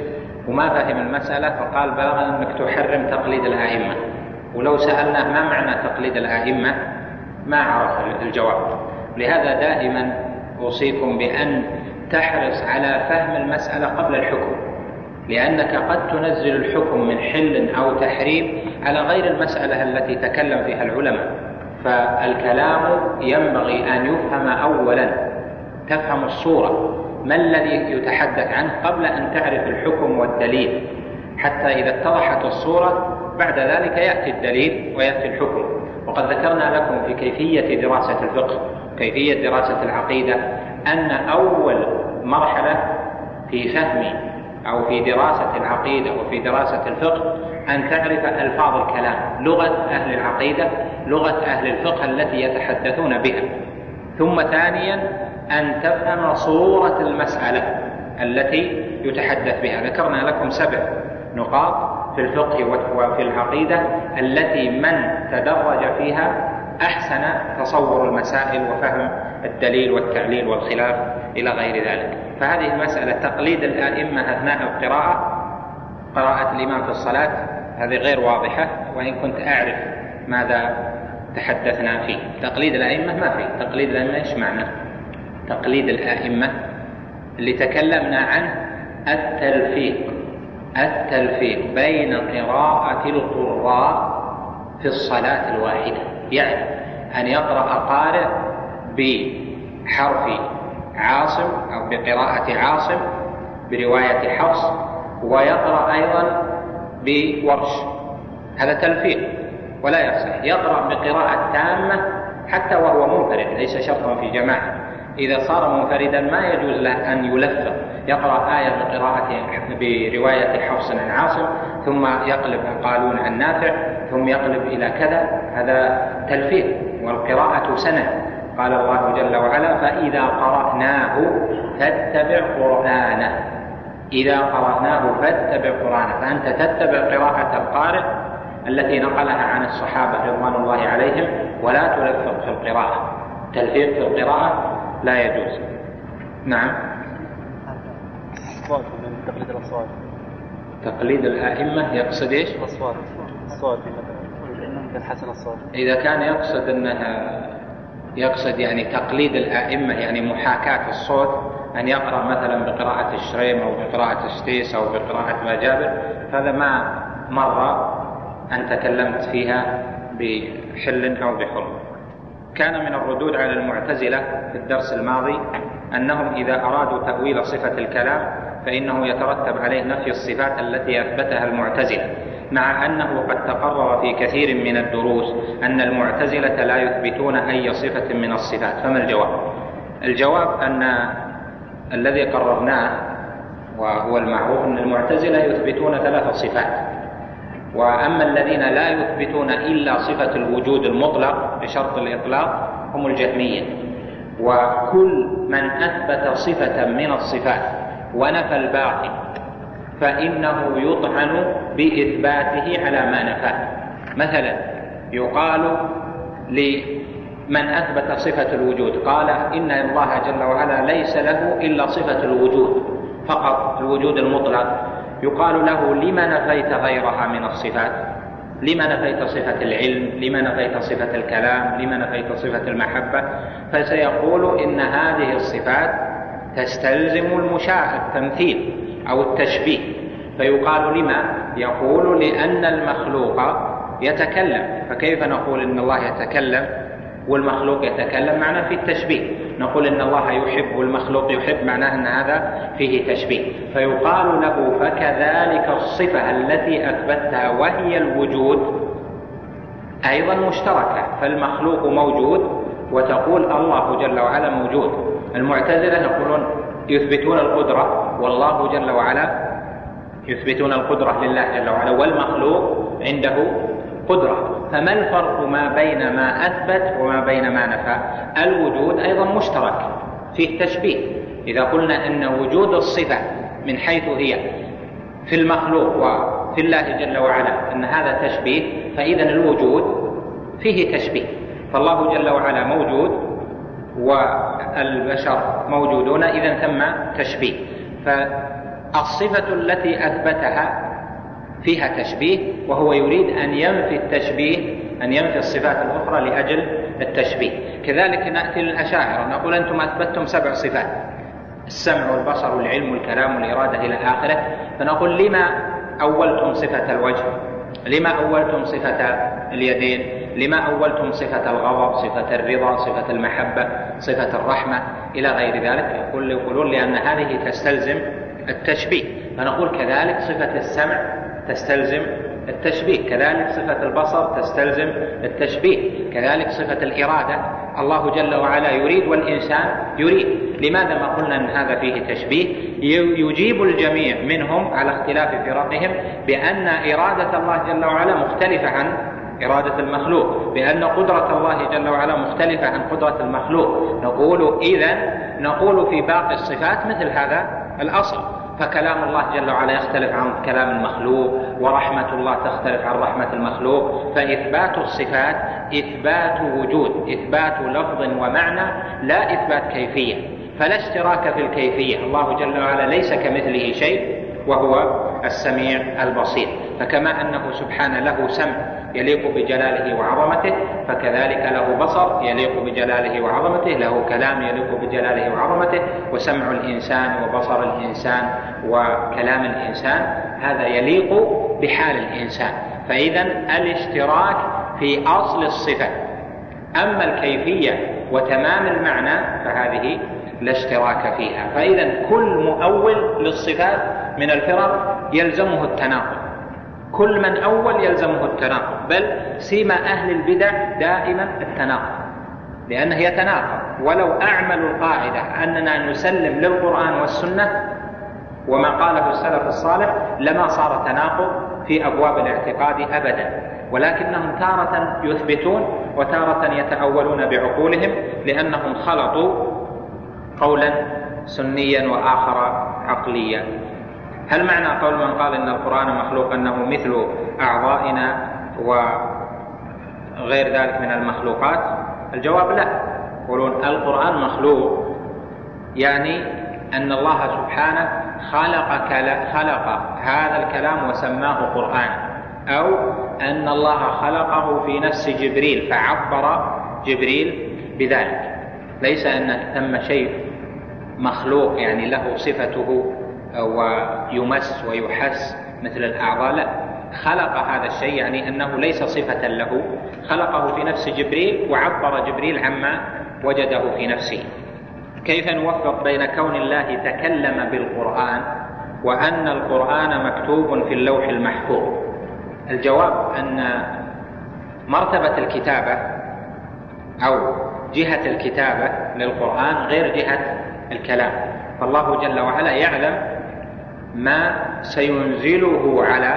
وما فهم المسألة فقال بلغنا أنك تحرم تقليد الآئمة. ولو سألناه ما معنى تقليد الآئمة ما عرف الجواب. لهذا دائما أوصيكم بأن تحرص على فهم المسألة قبل الحكم. لأنك قد تنزل الحكم من حل أو تحريم على غير المسألة التي تكلم فيها العلماء. فالكلام ينبغي أن يفهم أولا تفهم الصورة ما الذي يتحدث عنه قبل أن تعرف الحكم والدليل. حتى إذا اتضحت الصورة بعد ذلك يأتي الدليل ويأتي الحكم. وقد ذكرنا لكم في كيفية دراسة الفقه كيفية دراسة العقيدة أن أول مرحلة في فهم أو في دراسة العقيدة وفي دراسة الفقه أن تعرف ألفاظ الكلام لغة أهل العقيدة لغة أهل الفقه التي يتحدثون بها. ثم ثانيا أن تفهم صورة المسألة التي يتحدث بها. ذكرنا لكم سبع نقاط في الفقه وفي العقيدة التي من تدرج فيها أحسن تصور المسائل وفهم الدليل والتعليل والخلاف إلى غير ذلك. فهذه المسألة تقليد الآئمة أثناء القراءة قراءة الإمام في الصلاة هذه غير واضحة وإن كنت أعرف ماذا تحدثنا فيه. تقليد الأئمة ما في تقليد الأئمة إيش معنى؟ تقليد الآئمة اللي تكلمنا عنه التلفيق التلفيق بين قراءة القراء في الصلاة الواحدة. يعني أن يقرأ قارئ بحرف عاصم أو بقراءة عاصم برواية حفص ويقرأ أيضا بورش. هذا تلفيق ولا يصح. يقرأ بقراءة تامة حتى وهو منفرد ليس شرطا في جماعة. إذا صار منفردا ما يجوز له أن يلفق يقرأ آية بقراءة برواية حفص عن عاصم ثم يقلب قالون عن نافع ثم يقلب إلى كذا. هذا تلفيق والقراءة سنة. قال الله جل وعلا فإذا قرأناه فاتبع قرآنه. إذا قرأناه فاتبع قرآنه. فأنت تتبع قراءة القارئ التي نقلها عن الصحابة رضوان الله عليهم ولا تلفق في القراءة. تلفيق في القراءة لا يجوز. نعم. تقليد الأصوات. تقليد الأئمة يقصد إيش؟ الأصوات الصوت مثلا. لأنه كان حسن الصوت إذا كان يقصد أنها يقصد يعني تقليد الأئمة يعني محاكاة الصوت أن يقرأ مثلا بقراءة الشريم أو بقراءة الستيس أو بقراءة ما جابر. هذا ما مر أن تكلمت فيها بحل أو بحرم كان من الردود على المعتزلة في الدرس الماضي أنهم إذا أرادوا تأويل صفة الكلام فإنه يترتب عليه نفي الصفات التي أثبتها المعتزلة. مع أنه قد تقرر في كثير من الدروس أن المعتزلة لا يثبتون أي صفة من الصفات. فما الجواب؟ الجواب أن الذي قررناه وهو المعروف أن المعتزلة يثبتون ثلاث صفات. وأما الذين لا يثبتون إلا صفة الوجود المطلق بشرط الإطلاق هم الجهمية. وكل من أثبت صفة من الصفات ونفى الباقي فإنه يطعن بإثباته على ما نفاه. مثلا يقال لمن أثبت صفة الوجود قال إن الله جل وعلا ليس له إلا صفة الوجود فقط الوجود المطلق. يقال له لم نفيت غيرها من الصفات؟ لم نفيت صفة العلم؟ لم نفيت صفة الكلام؟ لم نفيت صفة المحبة؟ فسيقول إن هذه الصفات تستلزم المشاهد التمثيل أو التشبيه. فيقال لما؟ يقول لأن المخلوق يتكلم. فكيف نقول إن الله يتكلم؟ والمخلوق يتكلم معناه في التشبيه. نقول إن الله يحب والمخلوق يحب معناه إن هذا فيه تشبيه. فيقال له فكذلك الصفة التي أثبتها وهي الوجود أيضا مشتركة. فالمخلوق موجود وتقول الله جل وعلا موجود. المعتزلة يقولون يثبتون القدرة والله جل وعلا يثبتون القدرة لله جل وعلا والمخلوق عنده قدرة. فما الفرق ما بين ما أثبت وما بين ما نفى؟ الوجود أيضا مشترك فيه تشبيه. إذا قلنا أن وجود الصفة من حيث هي في المخلوق وفي الله جل وعلا أن هذا تشبيه فإذا الوجود فيه تشبيه. فالله جل وعلا موجود والبشر موجودون إذا ثم تشبيه. فالصفة التي أثبتها فيها تشبيه وهو يريد أن ينفي التشبيه أن ينفي الصفات الأخرى لأجل التشبيه. كذلك نأتي للأشاعرة. نقول أنتم أثبتتم سبع صفات السمع والبصر والعلم والكلام والإرادة إلى آخره. فنقول لما أولتم صفة الوجه؟ لما أولتم صفة اليدين؟ لما أولتم صفة الغضب صفة الرضا صفة المحبة صفة الرحمة إلى غير ذلك. يقول يقولون لأن هذه تستلزم التشبيه. فنقول كذلك صفة السمع تستلزم التشبيه. كذلك صفة البصر تستلزم التشبيه. كذلك صفة الإرادة. الله جل وعلا يريد والإنسان يريد. لماذا ما قلنا أن هذا فيه تشبيه؟ يجيب الجميع منهم على اختلاف فرقهم بأن إرادة الله جل وعلا مختلفة عن إرادة المخلوق بأن قدرة الله جل وعلا مختلفة عن قدرة المخلوق. نقول إذا نقول في باقي الصفات مثل هذا الأصل. فكلام الله جل وعلا يختلف عن كلام المخلوق ورحمة الله تختلف عن رحمة المخلوق. فإثبات الصفات إثبات وجود إثبات لفظ ومعنى لا إثبات كيفية. فلا اشتراك في الكيفية. الله جل وعلا ليس كمثله شيء وهو السميع البصير. فكما أنه سبحانه له سمع يليق بجلاله وعظمته فكذلك له بصر يليق بجلاله وعظمته له كلام يليق بجلاله وعظمته وسمع الإنسان وبصر الإنسان وكلام الإنسان هذا يليق بحال الإنسان. فإذا الاشتراك في أصل الصفة. أما الكيفية وتمام المعنى فهذه لا اشتراك فيها. فإذا كل مؤول للصفات من الفرق يلزمه التناقض. كل من أول يلزمه التناقض بل سيما أهل البدع دائما التناقض. لأنه يتناقض ولو أعملوا القاعدة أننا نسلم للقرآن والسنة وما قاله السلف الصالح لما صار تناقض في أبواب الاعتقاد أبدا. ولكنهم تارة يثبتون وتارة يتأولون بعقولهم لأنهم خلطوا قولا سنيا وآخر عقليا. هل معنى قول من قال إن القرآن مخلوق أنه مثل أعضائنا وغير ذلك من المخلوقات؟ الجواب لا. يقولون القرآن مخلوق يعني أن الله سبحانه خلق خلق هذا الكلام وسماه قرآن أو أن الله خلقه في نفس جبريل فعبر جبريل بذلك. ليس أن ثم شيء مخلوق يعني له صفته ويمس ويحس مثل الأعضاء. لا خلق هذا الشيء يعني أنه ليس صفة له. خلقه في نفس جبريل وعبر جبريل عما وجده في نفسه. كيف نوفق بين كون الله تكلم بالقرآن وأن القرآن مكتوب في اللوح المحفوظ؟ الجواب أن مرتبة الكتابة أو جهة الكتابة للقرآن غير جهة الكلام. فالله جل وعلا يعلم ما سينزله على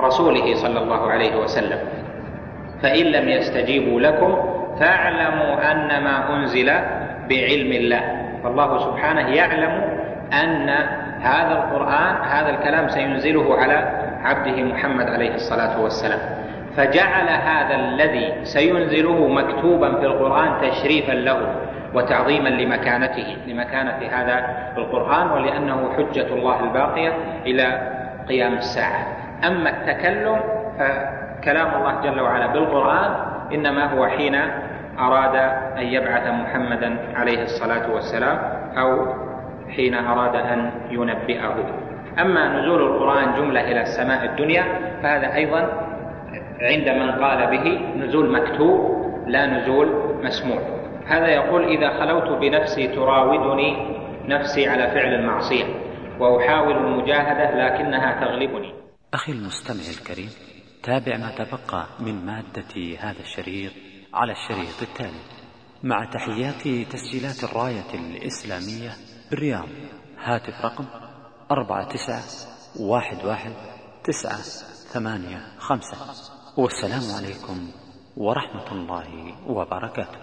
رسوله صلى الله عليه وسلم. فإن لم يستجيبوا لكم فاعلموا أن ما أنزل بعلم الله. فالله سبحانه يعلم أن هذا القرآن هذا الكلام سينزله على عبده محمد عليه الصلاة والسلام. فجعل هذا الذي سينزله مكتوبا في القرآن تشريفا له. وتعظيما لمكانته لمكانة هذا القرآن ولأنه حجة الله الباقية إلى قيام الساعة. أما التكلم فكلام الله جل وعلا بالقرآن إنما هو حين أراد أن يبعث محمدا عليه الصلاة والسلام أو حين أراد أن ينبئه. أما نزول القرآن جملة إلى السماء الدنيا فهذا أيضا عند من قال به نزول مكتوب لا نزول مسموع. هذا يقول إذا خلوت بنفسي تراودني نفسي على فعل المعصية وأحاول المجاهدة لكنها تغلبني. أخي المستمع الكريم تابع ما تبقى من مادة هذا الشريط على الشريط التالي. مع تحيات تسجيلات الراية الإسلامية بالرياض هاتف رقم أربعة تسعة واحد واحد تسعة ثمانية خمسة. والسلام عليكم ورحمة الله وبركاته.